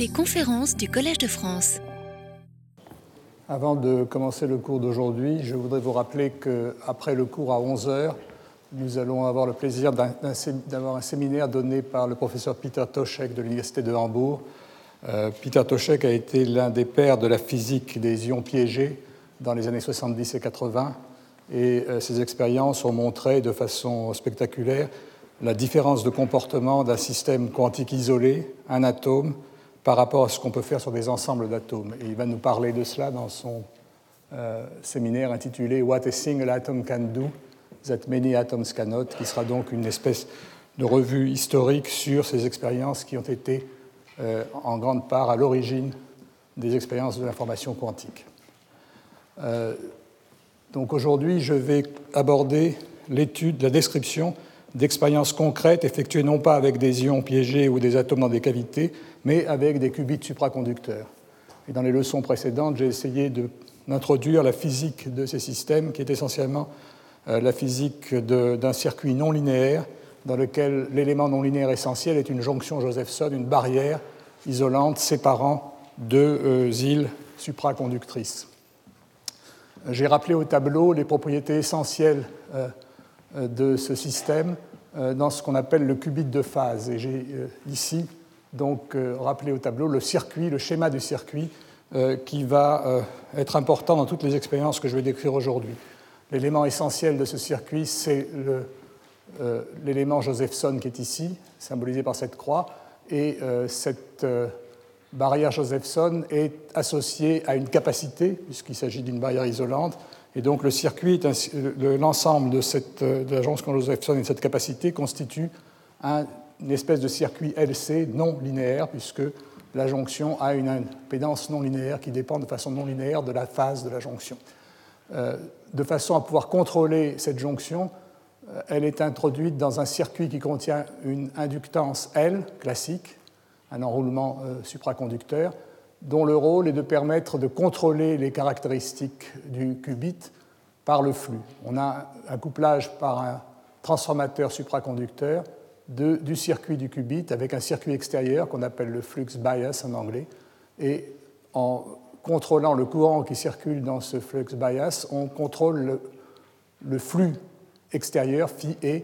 Les conférences du Collège de France. Avant de commencer le cours d'aujourd'hui, je voudrais vous rappeler qu'après le cours à 11h, nous allons avoir le plaisir d'avoir un séminaire donné par le professeur Peter Toshek de l'Université de Hambourg. Euh, Peter Toshek a été l'un des pères de la physique des ions piégés dans les années 70 et 80, et euh, ses expériences ont montré de façon spectaculaire la différence de comportement d'un système quantique isolé, un atome, par rapport à ce qu'on peut faire sur des ensembles d'atomes. Et il va nous parler de cela dans son euh, séminaire intitulé What a Single Atom Can Do That Many Atoms Cannot, qui sera donc une espèce de revue historique sur ces expériences qui ont été euh, en grande part à l'origine des expériences de l'information quantique. Euh, donc aujourd'hui, je vais aborder l'étude, la description d'expériences concrètes effectuées non pas avec des ions piégés ou des atomes dans des cavités, mais avec des qubits supraconducteurs. Et dans les leçons précédentes, j'ai essayé d'introduire la physique de ces systèmes, qui est essentiellement euh, la physique d'un circuit non linéaire, dans lequel l'élément non linéaire essentiel est une jonction Josephson, une barrière isolante séparant deux euh, îles supraconductrices. J'ai rappelé au tableau les propriétés essentielles euh, de ce système dans ce qu'on appelle le qubit de phase. Et j'ai ici donc euh, rappelé au tableau le circuit, le schéma du circuit euh, qui va euh, être important dans toutes les expériences que je vais décrire aujourd'hui. L'élément essentiel de ce circuit, c'est l'élément Josephson qui est ici, symbolisé par cette croix, et cette barrière Josephson est associée à une capacité, puisqu'il s'agit d'une barrière isolante, et donc le circuit, l'ensemble de, de la Josephson et de cette capacité constitue un une espèce de circuit LC non linéaire, puisque la jonction a une impédance non linéaire qui dépend de façon non linéaire de la phase de la jonction. Euh, de façon à pouvoir contrôler cette jonction, euh, elle est introduite dans un circuit qui contient une inductance L classique, un enroulement euh, supraconducteur, dont le rôle est de permettre de contrôler les caractéristiques du qubit par le flux. On a un couplage par un transformateur supraconducteur du circuit du qubit avec un circuit extérieur qu'on appelle le flux bias en anglais. Et en contrôlant le courant qui circule dans ce flux bias, on contrôle le, flux extérieur, phi e,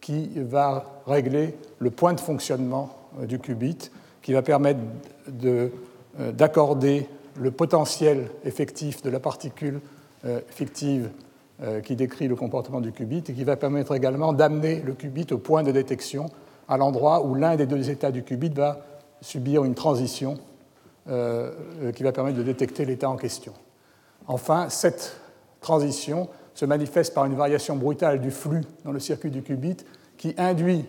qui va régler le point de fonctionnement euh, du qubit, qui va permettre euh, d'accorder le potentiel effectif de la particule euh, fictive qui décrit le comportement du qubit et qui va permettre également d'amener le qubit au point de détection à l'endroit où l'un des deux états du qubit va subir une transition euh, euh, qui va permettre de détecter l'état en question. Enfin, cette transition se manifeste par une variation brutale du flux dans le circuit du qubit qui induit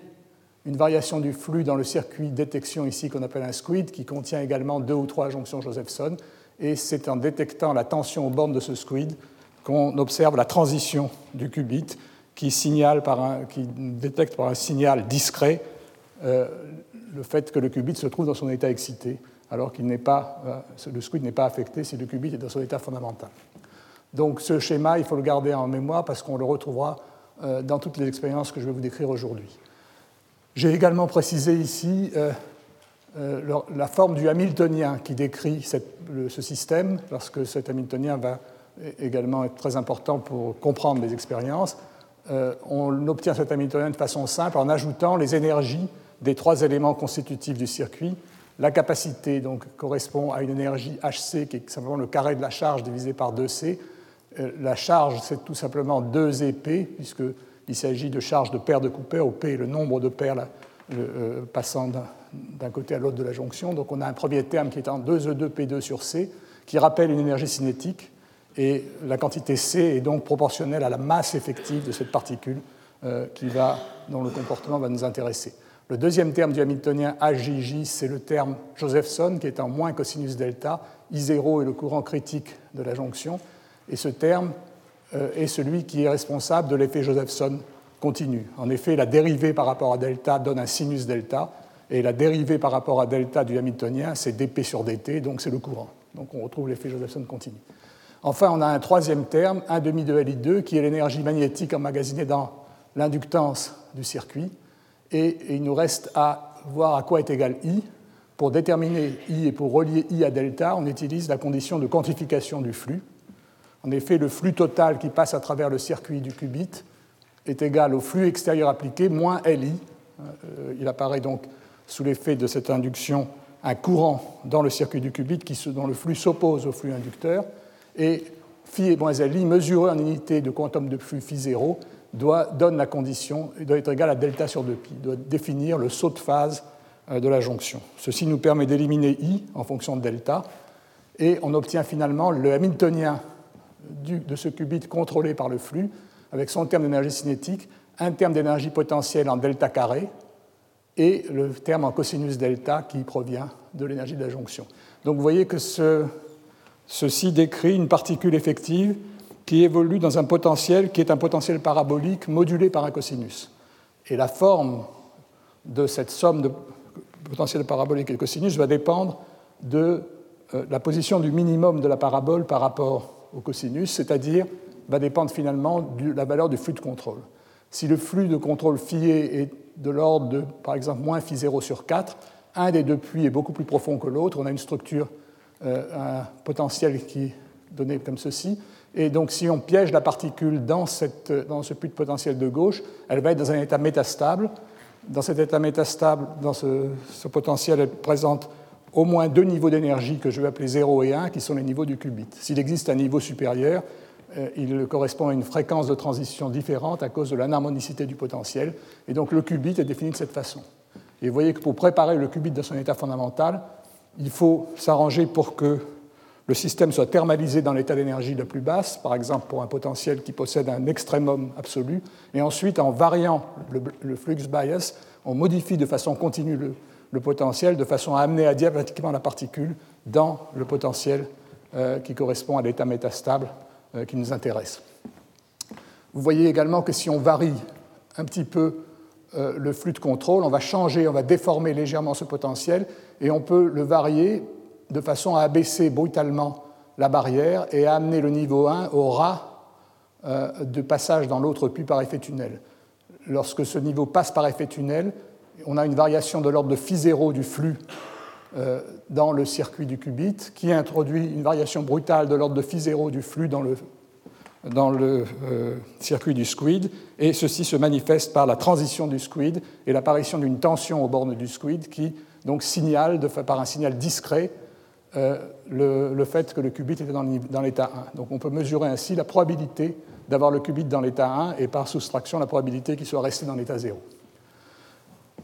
une variation du flux dans le circuit détection ici qu'on appelle un squid qui contient également deux ou trois jonctions Josephson et c'est en détectant la tension aux bornes de ce squid qu'on observe la transition du qubit qui, signale par un, qui détecte par un signal discret euh, le fait que le qubit se trouve dans son état excité, alors qu'il n'est pas, euh, le squid n'est pas affecté si le qubit est dans son état fondamental. Donc ce schéma, il faut le garder en mémoire parce qu'on le retrouvera euh, dans toutes les expériences que je vais vous décrire aujourd'hui. J'ai également précisé ici la forme du Hamiltonien qui décrit ce système, parce que cet Hamiltonien va également très important pour comprendre les expériences. Euh, on obtient cet Hamiltonien de façon simple en ajoutant les énergies des trois éléments constitutifs du circuit. La capacité donc, correspond à une énergie Hc qui est simplement le carré de la charge divisé par 2c. Euh, la charge, c'est tout simplement 2ep, puisqu'il s'agit de charge de paire de Cooper, où P est le nombre de paires euh, passant d'un côté à l'autre de la jonction. Donc on a un premier terme qui est en 2e2p2 sur c, qui rappelle une énergie cinétique et la quantité C est donc proportionnelle à la masse effective de cette particule euh, qui va, dont le comportement va nous intéresser. Le deuxième terme du Hamiltonien HJJ, c'est le terme Josephson, qui est en moins cosinus delta. I0 est le courant critique de la jonction. Et ce terme euh, est celui qui est responsable de l'effet Josephson continu. En effet, la dérivée par rapport à delta donne un sinus delta, et la dérivée par rapport à delta du Hamiltonien, c'est dp sur dt, donc c'est le courant. Donc on retrouve l'effet Josephson continu. Enfin, on a un troisième terme, 1 demi de Li2, qui est l'énergie magnétique emmagasinée dans l'inductance du circuit. Et il nous reste à voir à quoi est égal I pour déterminer I et pour relier I à delta, on utilise la condition de quantification du flux. En effet, le flux total qui passe à travers le circuit du qubit est égal au flux extérieur appliqué moins Li. Euh, il apparaît donc sous l'effet de cette induction un courant dans le circuit du qubit dont le flux s'oppose au flux inducteur. Et phi et moins Li mesuré en unité de quantum de flux phi 0 doit, donne la condition, doit être égal à delta sur 2pi, doit définir le saut de phase euh, de la jonction. Ceci nous permet d'éliminer I en fonction de delta, et on obtient finalement le Hamiltonien de ce qubit contrôlé par le flux, avec son terme d'énergie cinétique, un terme d'énergie potentielle en delta carré, et le terme en cosinus delta qui provient de l'énergie de la jonction. Donc vous voyez que ceci décrit une particule effective qui évolue dans un potentiel qui est un potentiel parabolique modulé par un cosinus. Et la forme de cette somme de potentiel parabolique et de cosinus va dépendre de euh, la position du minimum de la parabole par rapport au cosinus, c'est-à-dire va dépendre finalement de la valeur du flux de contrôle. Si le flux de contrôle phi est de l'ordre de, par exemple, moins phi 0 sur 4, un des deux puits est beaucoup plus profond que l'autre. On a une structure, un potentiel qui est donné comme ceci. Et donc, si on piège la particule dans, cette, dans ce puits de potentiel de gauche, elle va être dans un état métastable. Dans cet état métastable, dans ce, ce potentiel, elle présente au moins deux niveaux d'énergie que je vais appeler 0 et 1, qui sont les niveaux du qubit. S'il existe un niveau supérieur, euh, il correspond à une fréquence de transition différente à cause de l'anharmonicité du potentiel. Et donc le qubit est défini de cette façon. Et vous voyez que pour préparer le qubit dans son état fondamental, il faut s'arranger pour que le système soit thermalisé dans l'état d'énergie la plus basse, par exemple pour un potentiel qui possède un extrémum absolu, et ensuite en variant le, flux bias, on modifie de façon continue le, potentiel de façon à amener adiabatiquement la particule dans le potentiel euh, qui correspond à l'état métastable euh, qui nous intéresse. Vous voyez également que si on varie un petit peu euh, le flux de contrôle, on va changer, on va déformer légèrement ce potentiel et on peut le varier de façon à abaisser brutalement la barrière et à amener le niveau 1 au ras euh, de passage dans l'autre puits par effet tunnel. Lorsque ce niveau passe par effet tunnel, on a une variation de l'ordre de phi 0 du flux euh, dans le circuit du qubit, qui introduit une variation brutale de l'ordre de phi 0 du flux dans le, dans le euh, circuit du squid, et ceci se manifeste par la transition du squid et l'apparition d'une tension aux bornes du squid qui donc signale par un signal discret euh, le, fait que le qubit était dans, dans l'état 1. Donc on peut mesurer ainsi la probabilité d'avoir le qubit dans l'état 1 et par soustraction la probabilité qu'il soit resté dans l'état 0.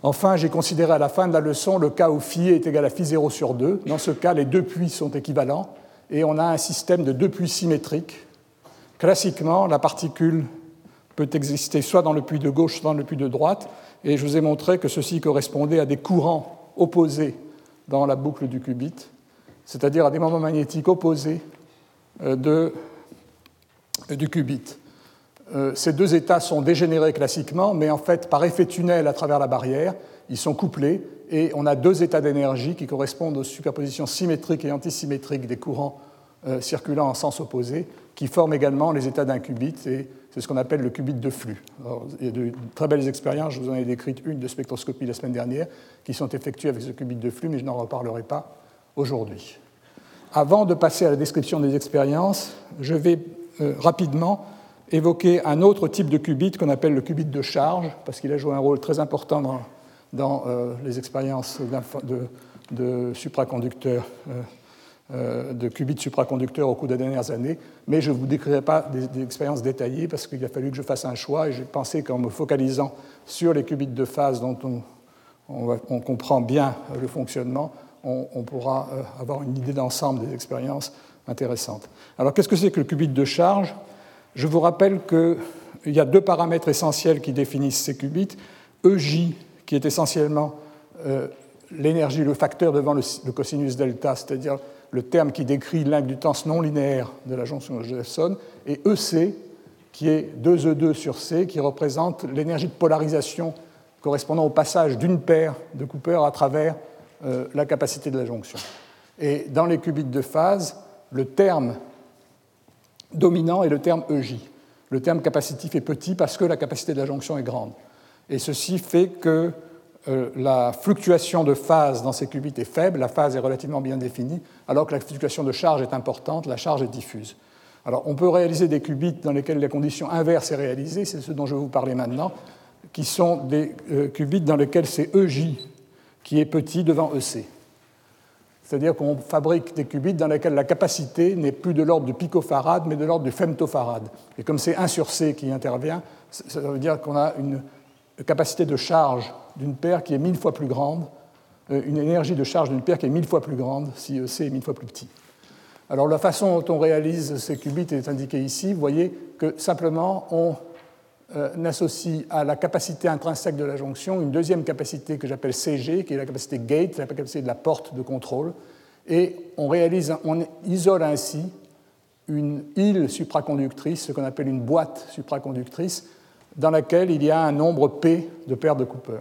Enfin, j'ai considéré à la fin de la leçon le cas où phi est égal à phi 0 sur 2. Dans ce cas, les deux puits sont équivalents et on a un système de deux puits symétriques. Classiquement, la particule peut exister soit dans le puits de gauche, soit dans le puits de droite, et je vous ai montré que ceci correspondait à des courants opposés dans la boucle du qubit, c'est-à-dire à des moments magnétiques opposés euh, de, du qubit. Euh, ces deux états sont dégénérés classiquement, mais en fait, par effet tunnel à travers la barrière, ils sont couplés et on a deux états d'énergie qui correspondent aux superpositions symétriques et antisymétriques des courants euh, circulant en sens opposé, qui forment également les états d'un qubit, et c'est ce qu'on appelle le qubit de flux. il y a de très belles expériences, je vous en ai décrite une de spectroscopie la semaine dernière, qui sont effectuées avec ce qubit de flux, mais je n'en reparlerai pas aujourd'hui. Avant de passer à la description des expériences, je vais euh, rapidement évoquer un autre type de qubit qu'on appelle le qubit de charge, parce qu'il a joué un rôle très important dans, euh, les expériences de, supraconducteurs, euh, de qubits supraconducteurs au cours des dernières années. Mais je ne vous décrirai pas des, expériences détaillées, parce qu'il a fallu que je fasse un choix, et j'ai pensé qu'en me focalisant sur les qubits de phase dont on, comprend bien le fonctionnement, on, pourra avoir une idée d'ensemble des expériences intéressantes. Alors qu'est-ce que c'est que le qubit de charge? Je vous rappelle qu'il y a deux paramètres essentiels qui définissent ces qubits. EJ, qui est essentiellement euh, l'énergie, le facteur devant le, cosinus delta, c'est-à-dire le terme qui décrit l'inductance non linéaire de la jonction de Josephson, et EC, qui est 2E2 sur C, qui représente l'énergie de polarisation correspondant au passage d'une paire de Cooper à travers euh, la capacité de la jonction. Et dans les qubits de phase, le terme dominant est le terme EJ. Le terme capacitif est petit parce que la capacité de la jonction est grande. Et ceci fait que euh, la fluctuation de phase dans ces qubits est faible, la phase est relativement bien définie, alors que la fluctuation de charge est importante, la charge est diffuse. Alors on peut réaliser des qubits dans lesquels la condition inverse est réalisée, c'est ce dont je vais vous parler maintenant, qui sont des euh, qubits dans lesquels c'est EJ qui est petit devant EC. C'est-à-dire qu'on fabrique des qubits dans lesquels la capacité n'est plus de l'ordre du picofarad, mais de l'ordre du femtofarad. Et comme c'est 1 sur C qui intervient, ça veut dire qu'on a une capacité de charge d'une paire qui est mille fois plus grande, euh, une énergie de charge d'une paire qui est mille fois plus grande si EC est mille fois plus petit. Alors la façon dont on réalise ces qubits est indiquée ici. Vous voyez que simplement on euh, associe à la capacité intrinsèque de la jonction une deuxième capacité que j'appelle CG, qui est la capacité gate, la capacité de la porte de contrôle, et on, réalise, on isole ainsi une île supraconductrice, ce qu'on appelle une boîte supraconductrice, dans laquelle il y a un nombre P de paires de Cooper.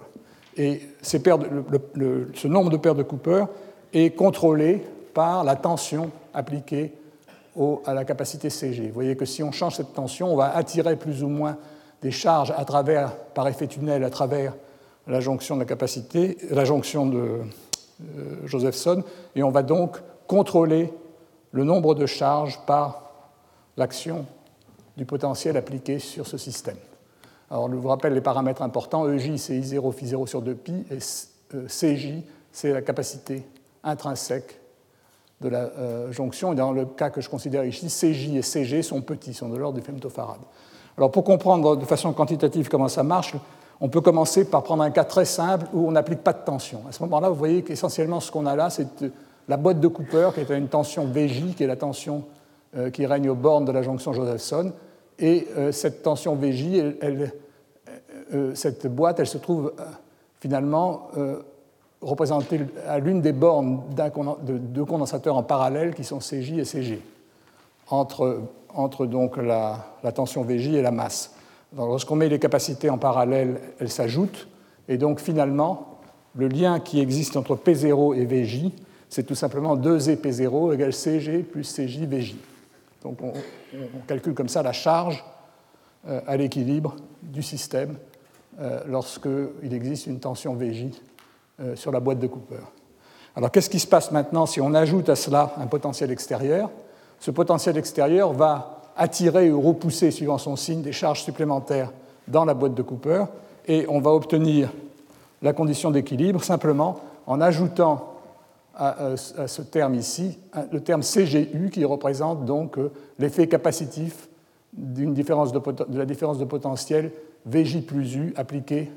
Et ce nombre de paires de Cooper est contrôlé par la tension appliquée à la capacité CG. Vous voyez que si on change cette tension, on va attirer plus ou moins des charges à travers, par effet tunnel à travers la jonction de la capacité, la jonction de euh, Josephson, et on va donc contrôler le nombre de charges par l'action du potentiel appliqué sur ce système. Alors, je vous rappelle les paramètres importants. EJ, c'est I0 phi 0 sur 2pi, et euh, CJ, c'est la capacité intrinsèque de la euh, jonction. Et dans le cas que je considère ici, CJ et CG sont petits, sont de l'ordre du femtofarad. Alors, pour comprendre de façon quantitative comment ça marche, on peut commencer par prendre un cas très simple où on n'applique pas de tension. À ce moment-là, vous voyez qu'essentiellement ce qu'on a là, c'est la boîte de Cooper qui est à une tension VJ, qui est la tension euh, qui règne aux bornes de la jonction Josephson. Et euh, cette tension VJ, euh, cette boîte, elle se trouve finalement représentée à l'une des bornes de deux condensateurs en parallèle qui sont CJ et CG, entre, donc la, tension VJ et la masse. Lorsqu'on met les capacités en parallèle, elles s'ajoutent, et donc finalement, le lien qui existe entre P0 et VJ, c'est tout simplement 2EP0 égale CG plus CJ VJ. Donc on, calcule comme ça la charge euh, à l'équilibre du système euh, lorsqu'il existe une tension VJ euh, sur la boîte de Cooper. Alors qu'est-ce qui se passe maintenant si on ajoute à cela un potentiel extérieur? Ce potentiel extérieur va attirer ou repousser, suivant son signe, des charges supplémentaires dans la boîte de Cooper, et on va obtenir la condition d'équilibre simplement en ajoutant à, ce terme ici le terme CGU qui représente donc euh, l'effet capacitif différence de, la différence de potentiel VJ plus U appliquée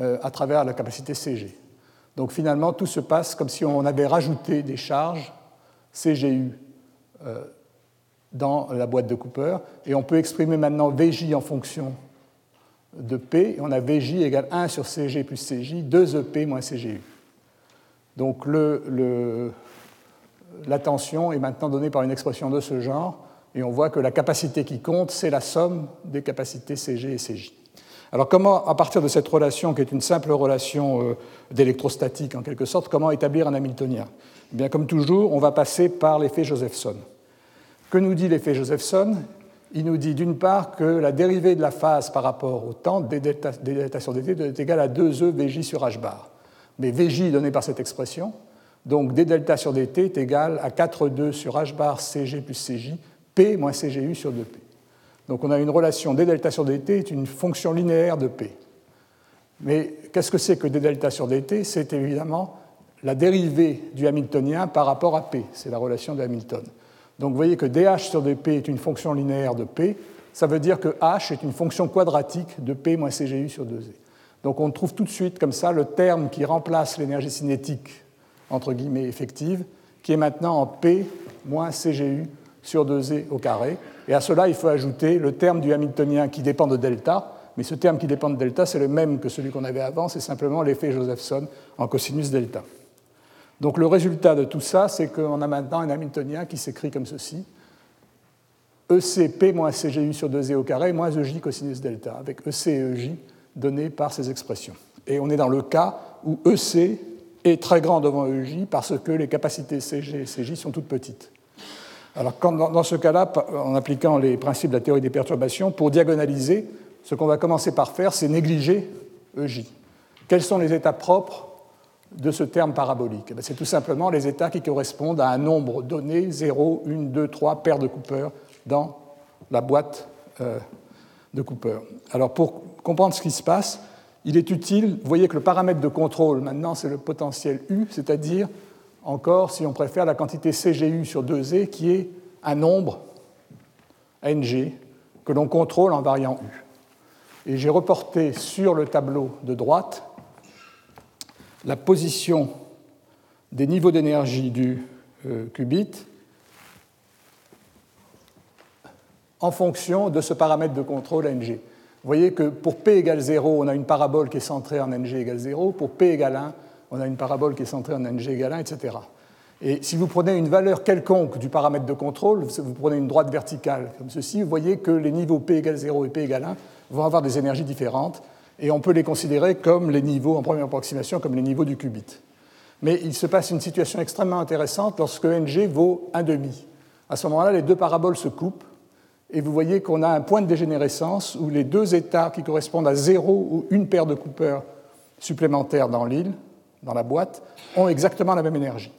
euh, à travers la capacité CG. Donc finalement, tout se passe comme si on avait rajouté des charges CGU euh, dans la boîte de Cooper. Et on peut exprimer maintenant VJ en fonction de P. Et on a VJ égale 1 sur CG plus CJ, 2EP moins CGU. Donc le, la tension est maintenant donnée par une expression de ce genre. Et on voit que la capacité qui compte, c'est la somme des capacités CG et CJ. Alors comment, à partir de cette relation, qui est une simple relation euh, d'électrostatique en quelque sorte, comment établir un Hamiltonien? Eh bien, Comme toujours, on va passer par l'effet Josephson. Que nous dit l'effet Josephson? Il nous dit d'une part que la dérivée de la phase par rapport au temps, d delta, sur dt, est égale à 2e Vj sur h bar. Mais Vj donné par cette expression, donc d delta sur dt est égal à 4,2 sur h bar Cg plus Cj, P moins Cgu sur 2P. Donc on a une relation d delta sur dt est une fonction linéaire de P. Mais qu'est-ce que c'est que d delta sur dt C'est évidemment la dérivée du Hamiltonien par rapport à P. C'est la relation de Hamilton. Donc vous voyez que dH sur dP est une fonction linéaire de P. Ça veut dire que H est une fonction quadratique de P moins CGU sur 2E. Donc on trouve tout de suite comme ça le terme qui remplace l'énergie cinétique, entre guillemets, effective, qui est maintenant en P moins CGU sur 2E au carré. Et à cela, il faut ajouter le terme du Hamiltonien qui dépend de delta. Mais ce terme qui dépend de delta, c'est le même que celui qu'on avait avant, c'est simplement l'effet Josephson en cosinus delta. Donc le résultat de tout ça, c'est qu'on a maintenant un Hamiltonien qui s'écrit comme ceci. ECP moins CGU sur 2E au carré moins EJ cosinus delta, avec EC et EJ donnés par ces expressions. Et on est dans le cas où EC est très grand devant EJ parce que les capacités CG et CJ sont toutes petites. Alors dans ce cas-là, en appliquant les principes de la théorie des perturbations, pour diagonaliser, ce qu'on va commencer par faire, c'est négliger EJ. quels sont les états propres de ce terme parabolique? Eh C'est tout simplement les états qui correspondent à un nombre donné, 0, 1, 2, 3 paires de Cooper dans la boîte euh, de Cooper. Alors pour comprendre ce qui se passe, il est utile, vous voyez que le paramètre de contrôle maintenant c'est le potentiel U, c'est-à-dire encore, si on préfère, la quantité CGU sur 2E qui est un nombre NG que l'on contrôle en variant U. Et j'ai reporté sur le tableau de droite la position des niveaux d'énergie du euh, qubit en fonction de ce paramètre de contrôle NG. Vous voyez que pour P égale 0, on a une parabole qui est centrée en NG égale 0. Pour P égale 1, on a une parabole qui est centrée en NG égale 1, etc. Et si vous prenez une valeur quelconque du paramètre de contrôle, vous prenez une droite verticale comme ceci, vous voyez que les niveaux P égale 0 et P égale 1 vont avoir des énergies différentes, et on peut les considérer comme les niveaux, en première approximation, comme les niveaux du qubit. Mais il se passe une situation extrêmement intéressante lorsque NG vaut 1,5. À ce moment-là, les deux paraboles se coupent, et vous voyez qu'on a un point de dégénérescence où les deux états qui correspondent à 0 ou une paire de Cooper supplémentaires dans l'île, dans la boîte, ont exactement la même énergie.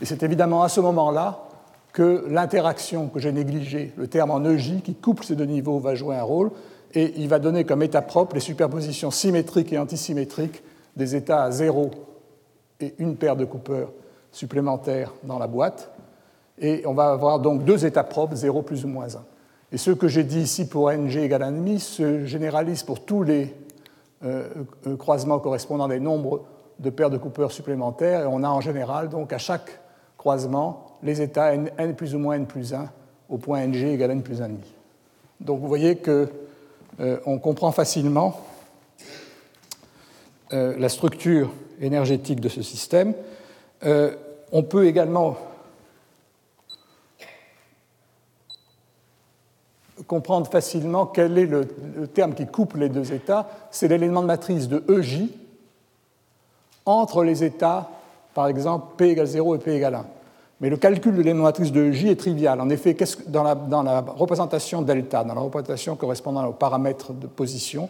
Et c'est évidemment à ce moment-là que l'interaction que j'ai négligée, le terme en EJ qui couple ces deux niveaux, va jouer un rôle, et il va donner comme état propre les superpositions symétriques et antisymétriques des états à 0 et une paire de Cooper supplémentaires dans la boîte. Et on va avoir donc deux états propres, 0 plus ou moins 1. Et ce que j'ai dit ici pour ng égale 1,5 se généralise pour tous les euh, euh, croisements correspondant des nombres de paires de Cooper supplémentaires. Et on a en général donc à chaque croisement les états n, plus ou moins n plus 1 au point ng égale n plus 1,5. Donc vous voyez qu'on euh, comprend facilement euh, la structure énergétique de ce système. On peut également comprendre facilement quel est le, terme qui couple les deux états. C'est l'élément de matrice de EJ entre les états par exemple P égale 0 et P égale 1. Mais le calcul de l'élément matrice de J est trivial. En effet, dans la, dans la, représentation delta, dans la représentation correspondant au paramètre de position,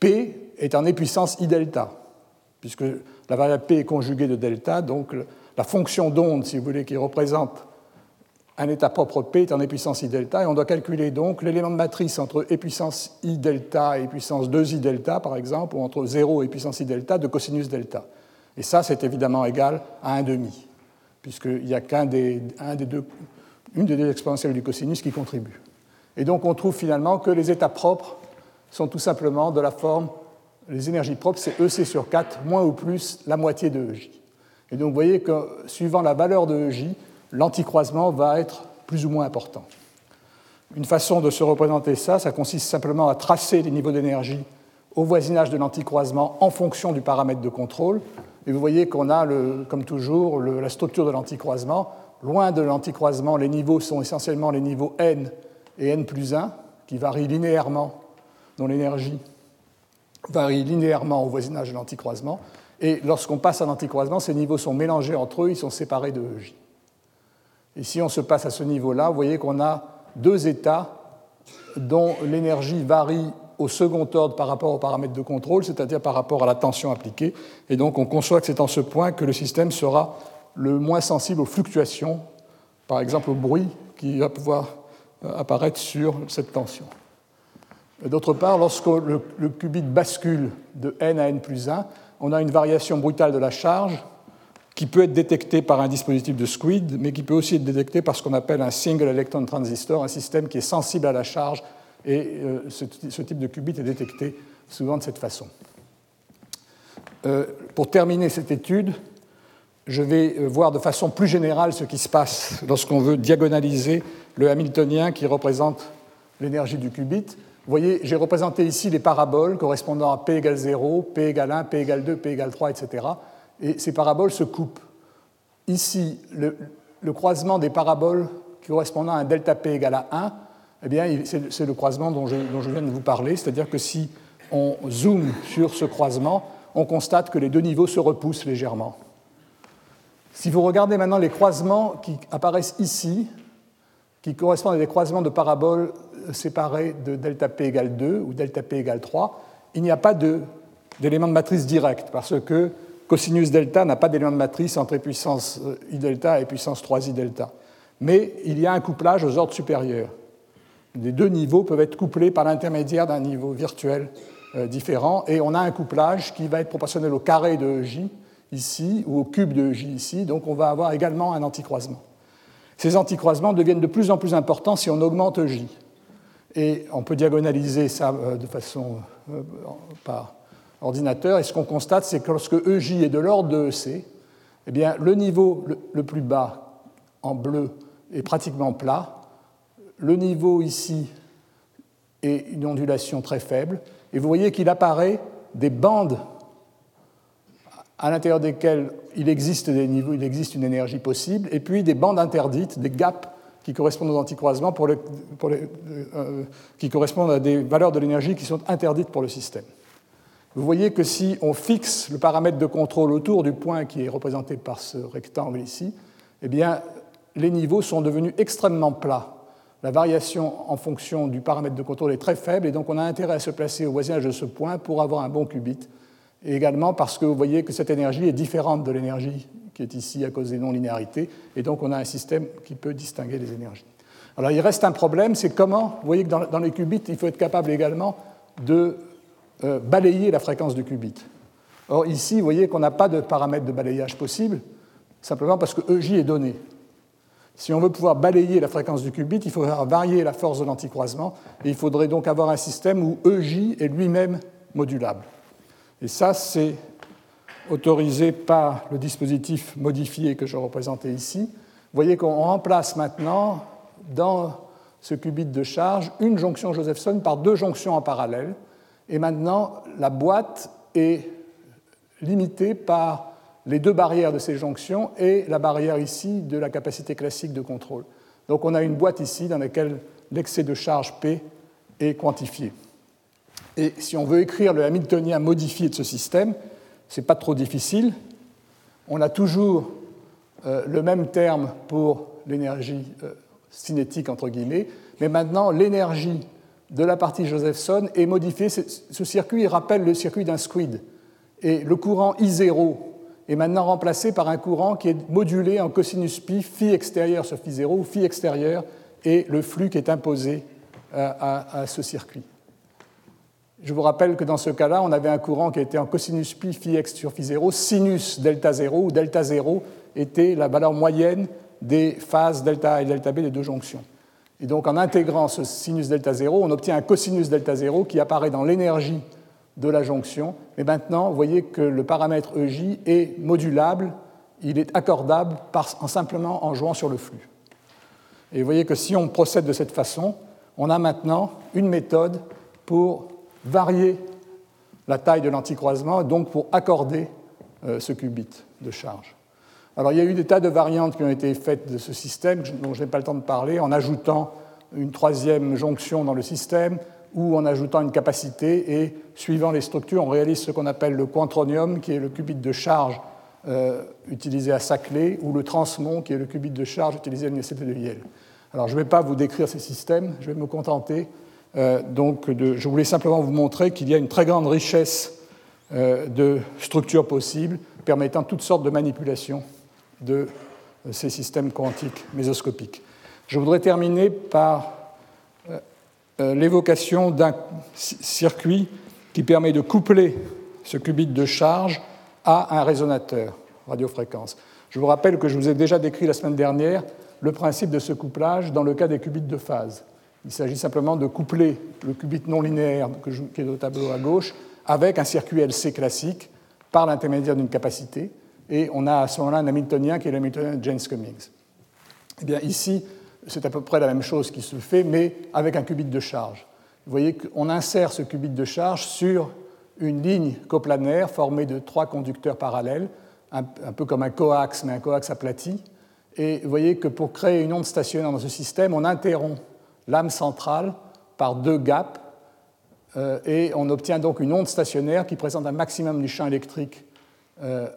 P est en épuissance I delta, puisque la variable P est conjuguée de delta, donc la fonction d'onde, si vous voulez, qui représente un état propre P est en épuissance I delta, et on doit calculer donc l'élément de matrice entre E puissance I delta et puissance 2I delta, par exemple, ou entre 0 et puissance I delta de cosinus delta. Et ça, c'est évidemment égal à un demi, puisqu'il n'y a qu'un des, deux, une des deux exponentielles du cosinus qui contribue. Et donc on trouve finalement que les états propres sont tout simplement de la forme, les énergies propres, c'est EC sur 4, moins ou plus la moitié de EJ. Et donc vous voyez que suivant la valeur de EJ, l'anticroisement va être plus ou moins important. Une façon de se représenter ça, ça consiste simplement à tracer les niveaux d'énergie au voisinage de l'anticroisement en fonction du paramètre de contrôle. Et vous voyez qu'on a, comme toujours, la structure de l'anticroisement. Loin de l'anticroisement, les niveaux sont essentiellement les niveaux n et n plus 1, qui varient linéairement, dont l'énergie varie linéairement au voisinage de l'anticroisement. Et lorsqu'on passe à l'anticroisement, ces niveaux sont mélangés entre eux, ils sont séparés de EJ. Et si on se passe à ce niveau-là, vous voyez qu'on a deux états dont l'énergie varie au second ordre par rapport aux paramètres de contrôle, c'est-à-dire par rapport à la tension appliquée. Et donc on conçoit que c'est en ce point que le système sera le moins sensible aux fluctuations, par exemple au bruit qui va pouvoir euh, apparaître sur cette tension. D'autre part, lorsque le, qubit bascule de n à n plus 1, on a une variation brutale de la charge qui peut être détectée par un dispositif de Squid, mais qui peut aussi être détectée par ce qu'on appelle un single electron transistor, un système qui est sensible à la charge et euh, ce, type de qubit est détecté souvent de cette façon. Euh, pour terminer cette étude, je vais euh, voir de façon plus générale ce qui se passe lorsqu'on veut diagonaliser le hamiltonien qui représente l'énergie du qubit. Vous voyez, j'ai représenté ici les paraboles correspondant à P égale 0, P égale 1, P égale 2, P égale 3, etc. Et ces paraboles se coupent. Ici, le, croisement des paraboles correspondant à un delta P égale à 1 eh bien, c'est le croisement dont je, viens de vous parler, c'est-à-dire que si on zoome sur ce croisement, on constate que les deux niveaux se repoussent légèrement. Si vous regardez maintenant les croisements qui apparaissent ici, qui correspondent à des croisements de paraboles séparés de delta p égale 2 ou delta p égale 3, il n'y a pas de d'éléments de matrice direct, parce que cosinus delta n'a pas d'élément de matrice entre puissance i delta et puissance 3i delta. Mais il y a un couplage aux ordres supérieurs. Les deux niveaux peuvent être couplés par l'intermédiaire d'un niveau virtuel euh, différent, et on a un couplage qui va être proportionnel au carré de J ici, ou au cube de J ici, donc on va avoir également un anticroisement. Ces anticroisements deviennent de plus en plus importants si on augmente J. Et on peut diagonaliser ça euh, de façon euh, par ordinateur, et ce qu'on constate, c'est que lorsque EJ est de l'ordre de EC, eh bien, le niveau le plus bas, en bleu, est pratiquement plat. Le niveau ici est une ondulation très faible, et vous voyez qu'il apparaît des bandes à l'intérieur desquelles il existe des niveaux, il existe une énergie possible, et puis des bandes interdites, des gaps qui correspondent aux anticroisements, euh, qui correspondent à des valeurs de l'énergie qui sont interdites pour le système. Vous voyez que si on fixe le paramètre de contrôle autour du point qui est représenté par ce rectangle ici, eh bien, les niveaux sont devenus extrêmement plats. La variation en fonction du paramètre de contrôle est très faible et donc on a intérêt à se placer au voisinage de ce point pour avoir un bon qubit et également parce que vous voyez que cette énergie est différente de l'énergie qui est ici à cause des non-linéarités, et donc on a un système qui peut distinguer les énergies. Alors il reste un problème, c'est comment, vous voyez que dans, les qubits, il faut être capable également de euh, balayer la fréquence du qubit. Or ici, vous voyez qu'on n'a pas de paramètre de balayage possible, simplement parce que EJ est donné. Si on veut pouvoir balayer la fréquence du qubit, il faudra varier la force de l'anticroisement, et il faudrait donc avoir un système où EJ est lui-même modulable. Et ça, c'est autorisé par le dispositif modifié que je représentais ici. Vous voyez qu'on remplace maintenant dans ce qubit de charge une jonction Josephson par deux jonctions en parallèle. Et maintenant, la boîte est limitée par les deux barrières de ces jonctions et la barrière ici de la capacité classique de contrôle. Donc on a une boîte ici dans laquelle l'excès de charge P est quantifié. Et si on veut écrire le Hamiltonien modifié de ce système, ce n'est pas trop difficile. On a toujours euh, le même terme pour l'énergie euh, cinétique, entre guillemets, mais maintenant l'énergie de la partie Josephson est modifiée. Ce circuit rappelle le circuit d'un squid. Et le courant I0 est maintenant remplacé par un courant qui est modulé en cosinus pi, phi extérieur sur phi 0, où phi extérieur est le flux qui est imposé euh, à ce circuit. Je vous rappelle que dans ce cas-là, on avait un courant qui était en cosinus pi phi x sur phi 0, sinus delta 0, où delta 0 était la valeur moyenne des phases delta A et delta B des deux jonctions. Et donc en intégrant ce sinus delta 0, on obtient un cosinus delta 0 qui apparaît dans l'énergie de la jonction. Mais maintenant, vous voyez que le paramètre EJ est modulable, il est accordable en simplement en jouant sur le flux. Et vous voyez que si on procède de cette façon, on a maintenant une méthode pour varier la taille de l'anticroisement, donc pour accorder euh, ce qubit de charge. Alors il y a eu des tas de variantes qui ont été faites de ce système, dont je n'ai pas le temps de parler, en ajoutant une troisième jonction dans le système ou en ajoutant une capacité, et suivant les structures, on réalise ce qu'on appelle le quantronium, qui est le qubit de charge euh, utilisé à Saclay, ou le transmon, qui est le qubit de charge utilisé à l'université de Yale. Alors je ne vais pas vous décrire ces systèmes, je vais me contenter euh, donc, je voulais simplement vous montrer qu'il y a une très grande richesse euh, de structures possibles permettant toutes sortes de manipulations de euh, ces systèmes quantiques mésoscopiques. Je voudrais terminer par l'évocation d'un circuit qui permet de coupler ce qubit de charge à un résonateur radiofréquence. Je vous rappelle que je vous ai déjà décrit la semaine dernière le principe de ce couplage dans le cas des qubits de phase. Il s'agit simplement de coupler le qubit non linéaire qui est au tableau à gauche avec un circuit LC classique par l'intermédiaire d'une capacité. Et on a à ce moment-là un Hamiltonien qui est l'Hamiltonien de James Cummings. Eh bien, ici, c'est à peu près la même chose qui se fait, mais avec un qubit de charge. Vous voyez qu'on insère ce qubit de charge sur une ligne coplanaire formée de trois conducteurs parallèles, un, peu comme un coax, mais un coax aplati. Et vous voyez que pour créer une onde stationnaire dans ce système, on interrompt lame centrale par deux gaps, euh, et on obtient donc une onde stationnaire qui présente un maximum du champ électrique euh,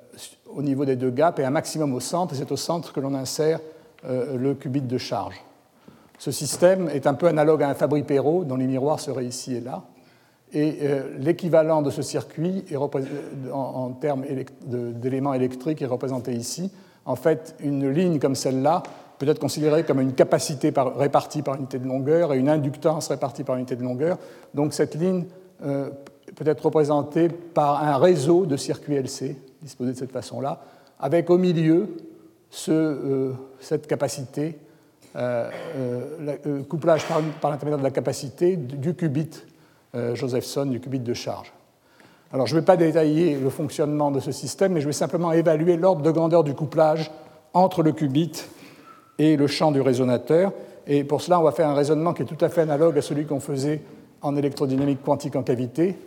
au niveau des deux gaps et un maximum au centre, et c'est au centre que l'on insère euh, le qubit de charge. Ce système est un peu analogue à un Fabry-Pérot, dont les miroirs seraient ici et là. Et l'équivalent de ce circuit en, termes d'éléments électriques est représenté ici. En fait, une ligne comme celle-là peut être considérée comme une capacité répartie par unité de longueur et une inductance répartie par unité de longueur. Donc cette ligne peut être représentée par un réseau de circuits LC disposé de cette façon-là, avec au milieu ce, cette capacité euh, euh, euh, couplage par l'intermédiaire de la capacité du qubit Josephson, du qubit de charge. Alors je ne vais pas détailler le fonctionnement de ce système, mais je vais simplement évaluer l'ordre de grandeur du couplage entre le qubit et le champ du résonateur. Et pour cela, on va faire un raisonnement qui est tout à fait analogue à celui qu'on faisait en électrodynamique quantique en cavité.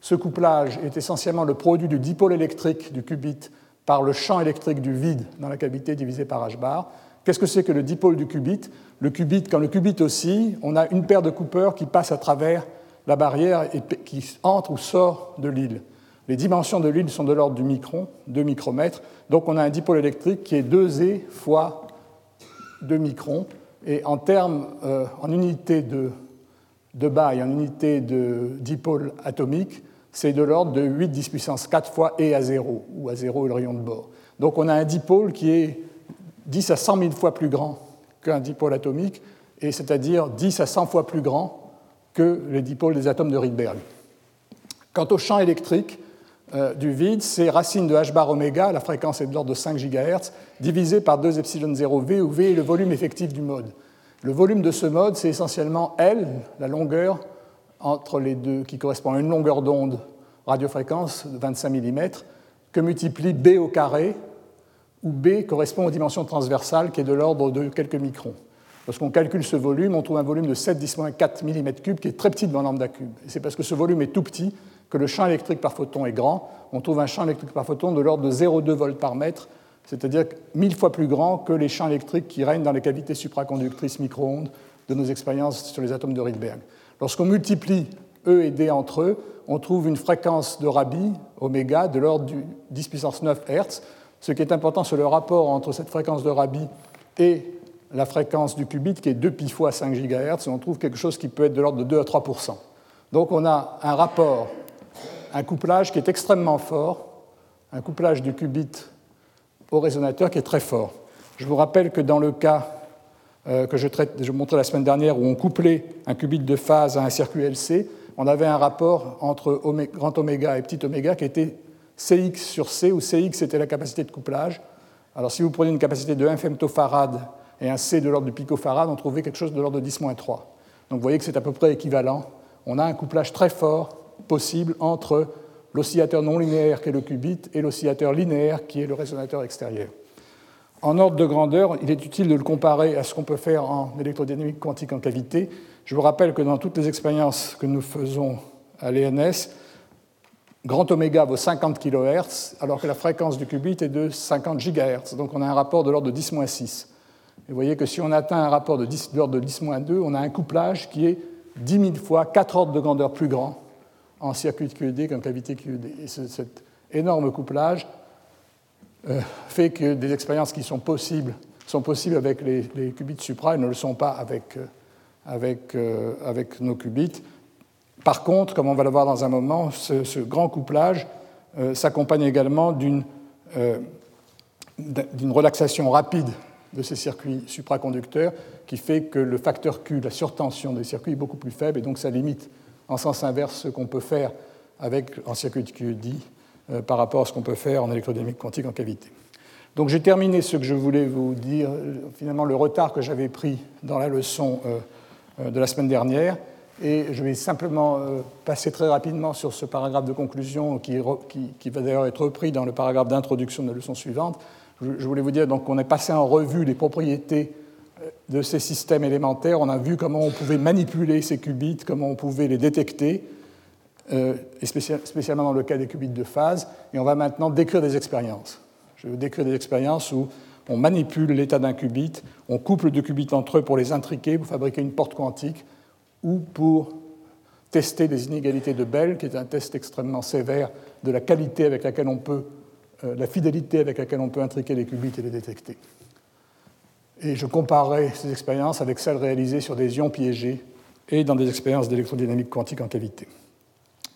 Ce couplage est essentiellement le produit du dipôle électrique du qubit par le champ électrique du vide dans la cavité divisé par h bar. Qu'est-ce que c'est que le dipôle du qubit? Le qubit, quand le qubit oscille, on a une paire de Cooper qui passe à travers la barrière et qui entre ou sort de l'île. Les dimensions de l'île sont de l'ordre du micron, 2 micromètres. Donc on a un dipôle électrique qui est 2e fois 2 microns. Et en termes, euh, en unité de, de et en unité de dipôle atomique, c'est de l'ordre de 8 10 puissance 4 fois E à 0, où à 0 est le rayon de bord. Donc on a un dipôle qui est 10 à 100 000 fois plus grand qu'un dipôle atomique, et c'est-à-dire 10 à 100 fois plus grand que les dipôles des atomes de Rydberg. Quant au champ électrique euh, du vide, c'est racine de h bar oméga, la fréquence est de l'ordre de 5 GHz, divisé par 2 epsilon 0 v, où v est le volume effectif du mode. Le volume de ce mode, c'est essentiellement L, la longueur entre les deux, qui correspond à une longueur d'onde radiofréquence de 25 mm, que multiplie B au carré, où B correspond aux dimensions transversales qui est de l'ordre de quelques microns. Lorsqu'on calcule ce volume, on trouve un volume de 7 10 4 mm3 qui est très petit devant lambda cube. C'est parce que ce volume est tout petit que le champ électrique par photon est grand. On trouve un champ électrique par photon de l'ordre de 0,2 volts par mètre, c'est-à-dire mille fois plus grand que les champs électriques qui règnent dans les cavités supraconductrices micro-ondes de nos expériences sur les atomes de Rydberg. Lorsqu'on multiplie E et D entre eux, on trouve une fréquence de Rabi, oméga, de l'ordre du 10 puissance 9 Hz, ce qui est important, c'est le rapport entre cette fréquence de Rabi et la fréquence du qubit, qui est 2 pi fois 5 GHz, on trouve quelque chose qui peut être de l'ordre de 2 à 3% Donc on a un rapport, un couplage qui est extrêmement fort, un couplage du qubit au résonateur qui est très fort. Je vous rappelle que dans le cas que je, traite, je montrais la semaine dernière, où on couplait un qubit de phase à un circuit LC, on avait un rapport entre grand oméga et petit oméga qui était Cx sur C, où Cx était la capacité de couplage. Alors si vous prenez une capacité de 1 femtofarad et un C de l'ordre du picofarad, on trouvait quelque chose de l'ordre de 10-3. Donc vous voyez que c'est à peu près équivalent. On a un couplage très fort possible entre l'oscillateur non linéaire qui est le qubit et l'oscillateur linéaire qui est le résonateur extérieur. En ordre de grandeur, il est utile de le comparer à ce qu'on peut faire en électrodynamique quantique en cavité. Je vous rappelle que dans toutes les expériences que nous faisons à l'ENS, grand oméga vaut 50 kHz, alors que la fréquence du qubit est de 50 GHz. Donc on a un rapport de l'ordre de 10-6. Et vous voyez que si on atteint un rapport de, l'ordre de 10-2, on a un couplage qui est 10 000 fois 4 ordres de grandeur plus grand en circuit QED qu'en cavité QED. Et cet énorme couplage fait que des expériences qui sont possibles sont possibles avec les, qubits supra et ne le sont pas avec, euh, euh, avec nos qubits. Par contre, comme on va le voir dans un moment, ce, grand couplage euh, s'accompagne également euh, d'une relaxation rapide de ces circuits supraconducteurs qui fait que le facteur Q, la surtension des circuits, est beaucoup plus faible et donc ça limite en sens inverse ce qu'on peut faire avec, en circuit QED euh, par rapport à ce qu'on peut faire en électrodynamique quantique en cavité. Donc j'ai terminé ce que je voulais vous dire, finalement le retard que j'avais pris dans la leçon de la semaine dernière. Et je vais simplement euh, passer très rapidement sur ce paragraphe de conclusion qui, va d'ailleurs être repris dans le paragraphe d'introduction de la leçon suivante. Je, voulais vous dire qu'on est passé en revue les propriétés euh, de ces systèmes élémentaires. On a vu comment on pouvait manipuler ces qubits, comment on pouvait les détecter, euh, et spécialement dans le cas des qubits de phase. Et on va maintenant décrire des expériences. Je vais décrire des expériences où on manipule l'état d'un qubit, on couple deux qubits entre eux pour les intriquer, pour fabriquer une porte quantique ou pour tester des inégalités de Bell, qui est un test extrêmement sévère de la qualité avec laquelle on peut, euh, la fidélité avec laquelle on peut intriquer les qubits et les détecter. Et je comparerai ces expériences avec celles réalisées sur des ions piégés et dans des expériences d'électrodynamique quantique en cavité.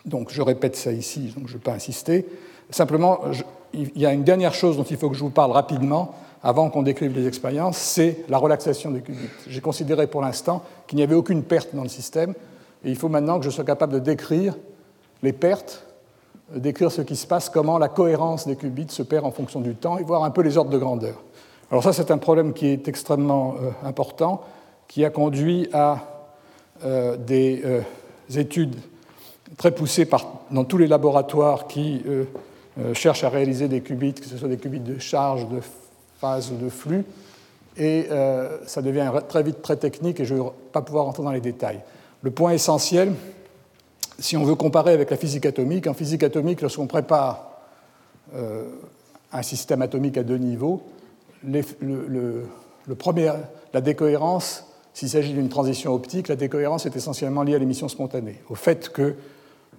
Donc je répète ça ici, donc je ne vais pas insister. Simplement, il y a une dernière chose dont il faut que je vous parle rapidement avant qu'on décrive les expériences, c'est la relaxation des qubits. J'ai considéré pour l'instant qu'il n'y avait aucune perte dans le système, et il faut maintenant que je sois capable de décrire les pertes, décrire ce qui se passe, comment la cohérence des qubits se perd en fonction du temps, et voir un peu les ordres de grandeur. Alors ça, c'est un problème qui est extrêmement euh, important, qui a conduit à euh, des euh, études très poussées dans tous les laboratoires qui cherchent à réaliser des qubits, que ce soit des qubits de charge, de phase ou de flux, et ça devient très vite très technique et je ne vais pas pouvoir rentrer dans les détails. Le point essentiel, si on veut comparer avec la physique atomique, en physique atomique, lorsqu'on prépare un système atomique à deux niveaux, le, premier, la décohérence, s'il s'agit d'une transition optique, la décohérence est essentiellement liée à l'émission spontanée, au fait que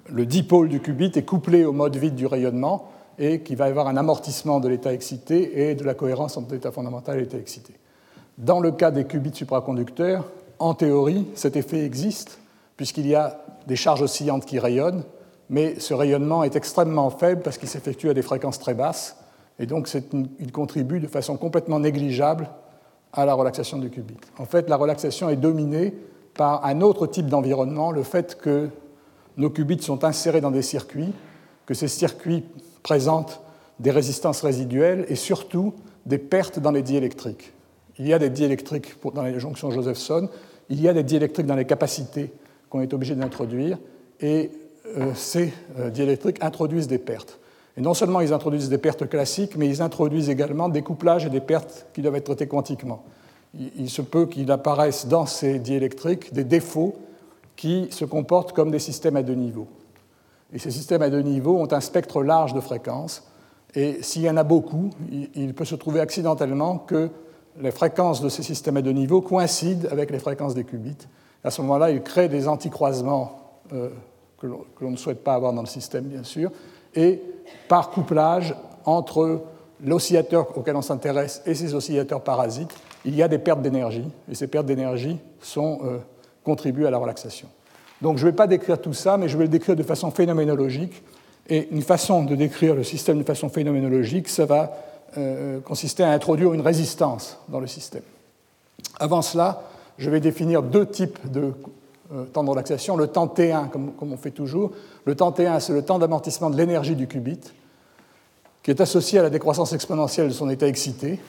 le dipôle du qubit est couplé au mode vide du rayonnement et qu'il va y avoir un amortissement de l'état excité et de la cohérence entre l'état fondamental et l'état excité. Dans le cas des qubits supraconducteurs, en théorie, cet effet existe puisqu'il y a des charges oscillantes qui rayonnent, mais ce rayonnement est extrêmement faible parce qu'il s'effectue à des fréquences très basses et donc, il contribue de façon complètement négligeable à la relaxation du qubit. En fait, la relaxation est dominée par un autre type d'environnement, le fait que nos qubits sont insérés dans des circuits, que ces circuits présentent des résistances résiduelles et surtout des pertes dans les diélectriques. Il y a des diélectriques dans les jonctions Josephson, il y a des diélectriques dans les capacités qu'on est obligé d'introduire, et euh, ces euh, diélectriques introduisent des pertes. Et non seulement ils introduisent des pertes classiques, mais ils introduisent également des couplages et des pertes qui doivent être traitées quantiquement. Il se peut qu'il apparaisse dans ces diélectriques des défauts qui se comportent comme des systèmes à deux niveaux. Et ces systèmes à deux niveaux ont un spectre large de fréquences. Et s'il y en a beaucoup, il peut se trouver accidentellement que les fréquences de ces systèmes à deux niveaux coïncident avec les fréquences des qubits. À ce moment-là, il crée des anticroisements euh, que l'on ne souhaite pas avoir dans le système, bien sûr, et par couplage entre l'oscillateur auquel on s'intéresse et ses oscillateurs parasites, il y a des pertes d'énergie, et ces pertes d'énergie euh, contribuent à la relaxation. Donc je ne vais pas décrire tout ça, mais je vais le décrire de façon phénoménologique. Et une façon de décrire le système de façon phénoménologique, ça va euh, consister à introduire une résistance dans le système. Avant cela, je vais définir deux types de euh, temps de relaxation, le temps T1, comme, on fait toujours. Le temps T1, c'est le temps d'amortissement de l'énergie du qubit, qui est associé à la décroissance exponentielle de son état excité.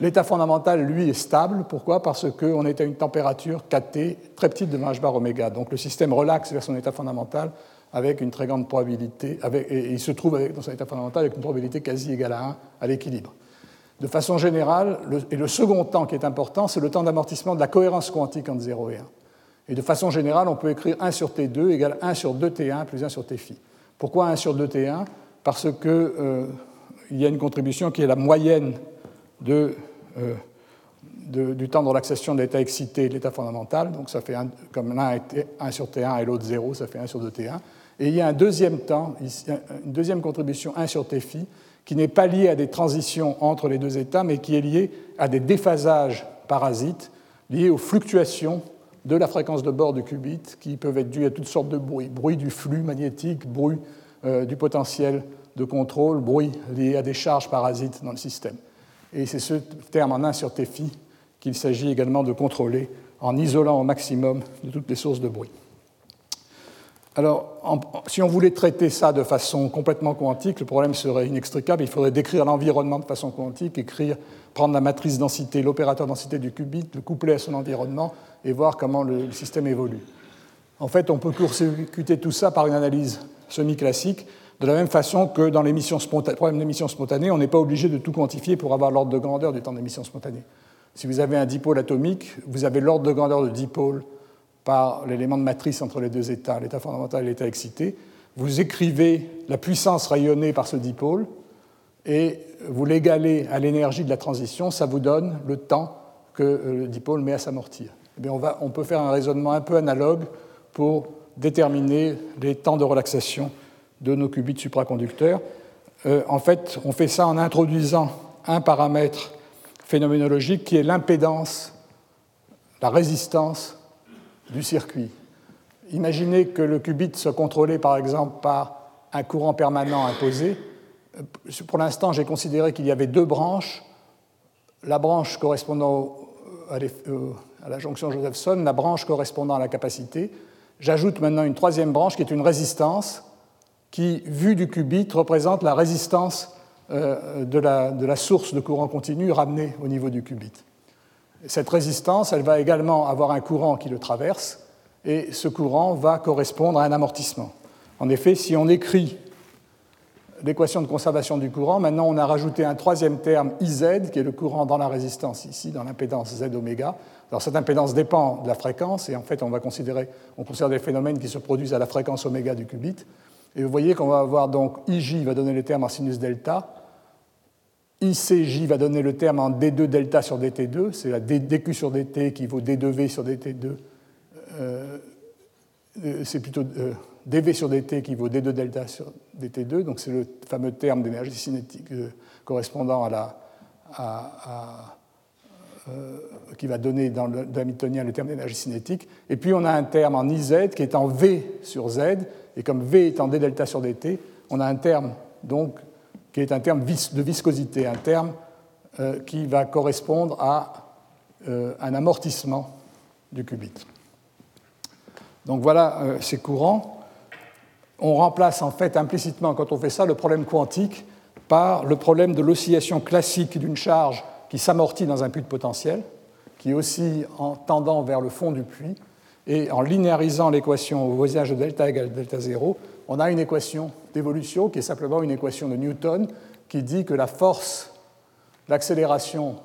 L'état fondamental, lui, est stable. Pourquoi? Parce qu'on est à une température kT très petite de h bar oméga. Donc le système relaxe vers son état fondamental avec une très grande probabilité, et il se trouve dans son état fondamental avec une probabilité quasi égale à 1 à l'équilibre. De façon générale, et le second temps qui est important, c'est le temps d'amortissement de la cohérence quantique entre 0 et 1. Et de façon générale, on peut écrire 1 sur T2 égale 1 sur 2T1 plus 1 sur T phi. Pourquoi 1 sur 2T1 Parce qu'il euh, y a une contribution qui est la moyenne de, euh, du temps de relaxation de l'état excité et de l'état fondamental. Donc ça fait comme l'un est 1 sur T1 et l'autre 0, ça fait 1 sur 2T1. Et il y a un deuxième temps, une deuxième contribution 1 sur T phi, qui n'est pas liée à des transitions entre les deux états, mais qui est liée à des déphasages parasites liés aux fluctuations de la fréquence de bord du qubit, qui peuvent être dus à toutes sortes de bruits. Bruit du flux magnétique, bruit euh, du potentiel de contrôle, bruit lié à des charges parasites dans le système. Et c'est ce terme en 1 sur TFI qu'il s'agit également de contrôler en isolant au maximum de toutes les sources de bruit. Alors, si on voulait traiter ça de façon complètement quantique, le problème serait inextricable. Il faudrait décrire l'environnement de façon quantique, écrire, prendre la matrice densité, l'opérateur densité du qubit, le coupler à son environnement et voir comment le, système évolue. En fait, on peut court-circuiter tout ça par une analyse semi-classique, de la même façon que dans l'émission spontanée, problème d'émission spontanée, on n'est pas obligé de tout quantifier pour avoir l'ordre de grandeur du temps d'émission spontanée. Si vous avez un dipôle atomique, vous avez l'ordre de grandeur de dipôle par l'élément de matrice entre les deux états, l'état fondamental et l'état excité. Vous écrivez la puissance rayonnée par ce dipôle et vous l'égalez à l'énergie de la transition, ça vous donne le temps que le dipôle met à s'amortir. Eh on peut faire un raisonnement un peu analogue pour déterminer les temps de relaxation de nos qubits supraconducteurs. Euh, en fait, on fait ça en introduisant un paramètre phénoménologique qui est l'impédance, la résistance du circuit. Imaginez que le qubit soit contrôlé par exemple par un courant permanent imposé. Pour l'instant, j'ai considéré qu'il y avait deux branches. La branche correspondant à, la jonction Josephson, la branche correspondant à la capacité. J'ajoute maintenant une troisième branche qui est une résistance qui, vue du qubit, représente la résistance euh, de la, de la source de courant continu ramenée au niveau du qubit. Cette résistance, elle va également avoir un courant qui le traverse, et ce courant va correspondre à un amortissement. En effet, si on écrit l'équation de conservation du courant, maintenant on a rajouté un troisième terme IZ, qui est le courant dans la résistance ici, dans l'impédance Z oméga. Alors cette impédance dépend de la fréquence, et en fait on va considérer, on considère des phénomènes qui se produisent à la fréquence oméga du qubit. Et vous voyez qu'on va avoir donc IJ va donner le terme en sinus delta, ICJ va donner le terme en D2 delta sur DT2, c'est la DQ sur DT qui vaut D2V sur DT2. Euh, euh, c'est plutôt euh, dV sur dt qui vaut d2 delta sur dt2, donc c'est le fameux terme d'énergie cinétique correspondant à la, qui va donner dans le Hamiltonien le terme d'énergie cinétique. Et puis on a un terme en IZ qui est en V sur Z, et comme V en d delta sur dt, on a un terme donc qui est un terme de viscosité, un terme euh, qui va correspondre à euh, un amortissement du qubit. Donc voilà euh, ces courants. On remplace en fait implicitement, quand on fait ça, le problème quantique par le problème de l'oscillation classique d'une charge qui s'amortit dans un puits de potentiel, qui oscille en tendant vers le fond du puits, et en linéarisant l'équation au voisinage de delta égale delta 0, on a une équation d'évolution qui est simplement une équation de Newton qui dit que la force, l'accélération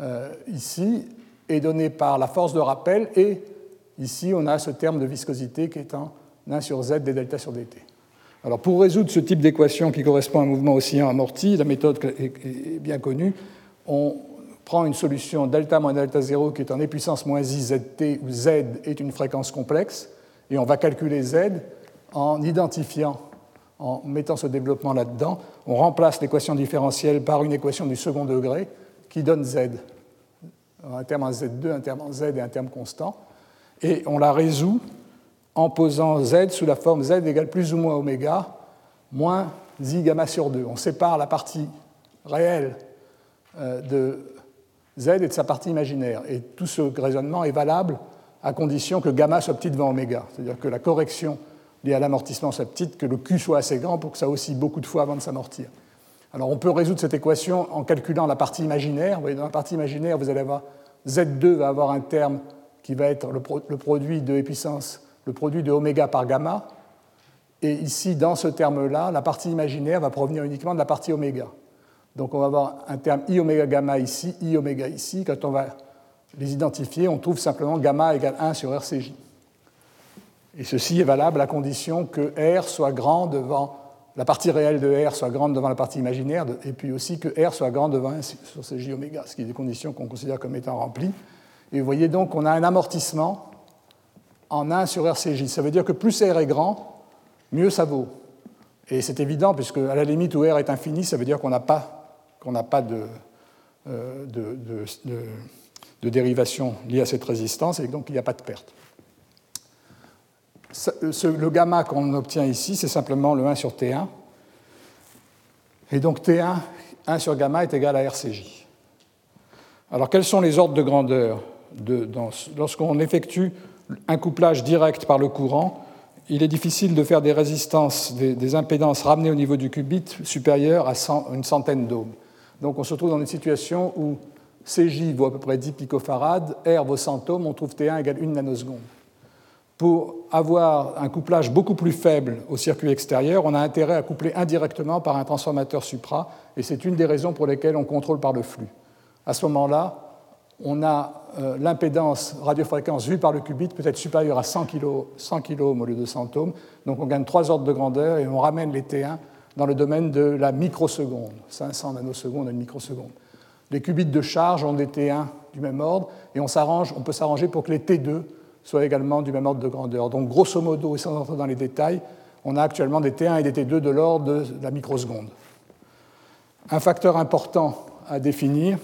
euh, ici, est donnée par la force de rappel et ici on a ce terme de viscosité qui est en 1 sur z des delta sur dt. Alors pour résoudre ce type d'équation qui correspond à un mouvement oscillant amorti, la méthode est bien connue, on prend une solution delta moins delta 0 qui est en e puissance moins i zt où z est une fréquence complexe et on va calculer z en identifiant, en mettant ce développement là-dedans, on remplace l'équation différentielle par une équation du second degré qui donne Z. Un terme en Z2, un terme en Z et un terme constant. Et on la résout en posant Z sous la forme Z égale plus ou moins oméga moins I gamma sur 2. On sépare la partie réelle euh, de Z et de sa partie imaginaire. Et tout ce raisonnement est valable à condition que gamma soit petit devant oméga. C'est-à-dire que la correction lié à l'amortissement soit petite, que le Q soit assez grand pour que ça oscille beaucoup de fois avant de s'amortir. Alors on peut résoudre cette équation en calculant la partie imaginaire. Vous voyez, dans la partie imaginaire, vous allez avoir Z2 va avoir un terme qui va être le, produit de puissance, le produit de oméga par gamma. Et ici, dans ce terme-là, la partie imaginaire va provenir uniquement de la partie oméga. Donc on va avoir un terme I oméga gamma ici, I oméga ici. Quand on va les identifier, on trouve simplement gamma égale 1 sur RCJ. Et ceci est valable à condition que R soit grand devant la partie réelle de R soit grande devant la partie imaginaire, et puis aussi que R soit grand devant 1 sur CJ oméga, ce qui est des conditions qu'on considère comme étant remplies. Et vous voyez donc qu'on a un amortissement en 1 sur RCJ. Ça veut dire que plus R est grand, mieux ça vaut. Et c'est évident, puisque à la limite où R est infini, ça veut dire qu'on n'a pas, qu'on pas de, euh, de dérivation liée à cette résistance, et donc il n'y a pas de perte le gamma qu'on obtient ici, c'est simplement le 1 sur T1. Et donc T1, 1 sur gamma est égal à RCJ. Alors quels sont les ordres de grandeur Lorsqu'on effectue un couplage direct par le courant, il est difficile de faire des résistances, des, impédances ramenées au niveau du qubit supérieures à une centaine d'ohms. Donc on se trouve dans une situation où CJ vaut à peu près 10 picofarads, R vaut 100 ohms, on trouve T1 égale 1 nanoseconde. Pour avoir un couplage beaucoup plus faible au circuit extérieur, on a intérêt à coupler indirectement par un transformateur supra, et c'est une des raisons pour lesquelles on contrôle par le flux. À ce moment-là, on a euh, l'impédance radiofréquence vue par le qubit peut être supérieure à 100 kg, 100 au lieu de 100 ohms, donc on gagne trois ordres de grandeur et on ramène les T1 dans le domaine de la microseconde, 500 nanosecondes à une microseconde. Les qubits de charge ont des T1 du même ordre, et on, on peut s'arranger pour que les T2 soit également du même ordre de grandeur. Donc grosso modo, et sans entrer dans les détails, on a actuellement des T1 et des T2 de l'ordre de la microseconde. Un facteur important à définir,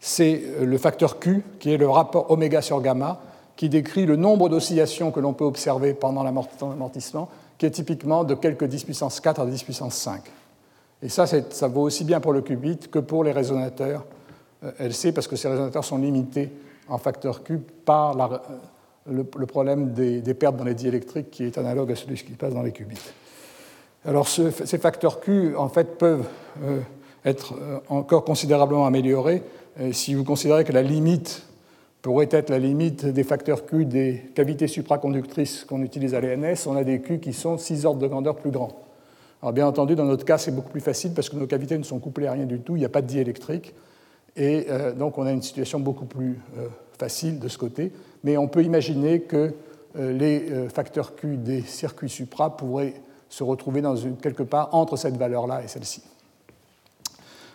c'est le facteur Q, qui est le rapport oméga sur gamma. qui décrit le nombre d'oscillations que l'on peut observer pendant l'amortissement, qui est typiquement de quelques 10 puissance 4 à 10 puissance 5. Et ça, ça vaut aussi bien pour le qubit que pour les résonateurs euh, LC, parce que ces résonateurs sont limités en facteur cube par la, le, problème des, pertes dans les diélectriques qui est analogue à celui qui passe dans les qubits. Alors ces facteurs Q, en fait, peuvent euh, être euh, encore considérablement améliorés si vous considérez que la limite pourrait être la limite des facteurs Q des cavités supraconductrices qu'on utilise à l'ENS. On a des Q qui sont 6 ordres de grandeur plus grands. Alors bien entendu, dans notre cas, c'est beaucoup plus facile parce que nos cavités ne sont couplées à rien du tout, il n'y a pas de diélectrique. Et euh, donc on a une situation beaucoup plus facile de ce côté mais on peut imaginer que euh, les euh, facteurs Q des circuits supra pourraient se retrouver dans quelque part entre cette valeur-là et celle-ci.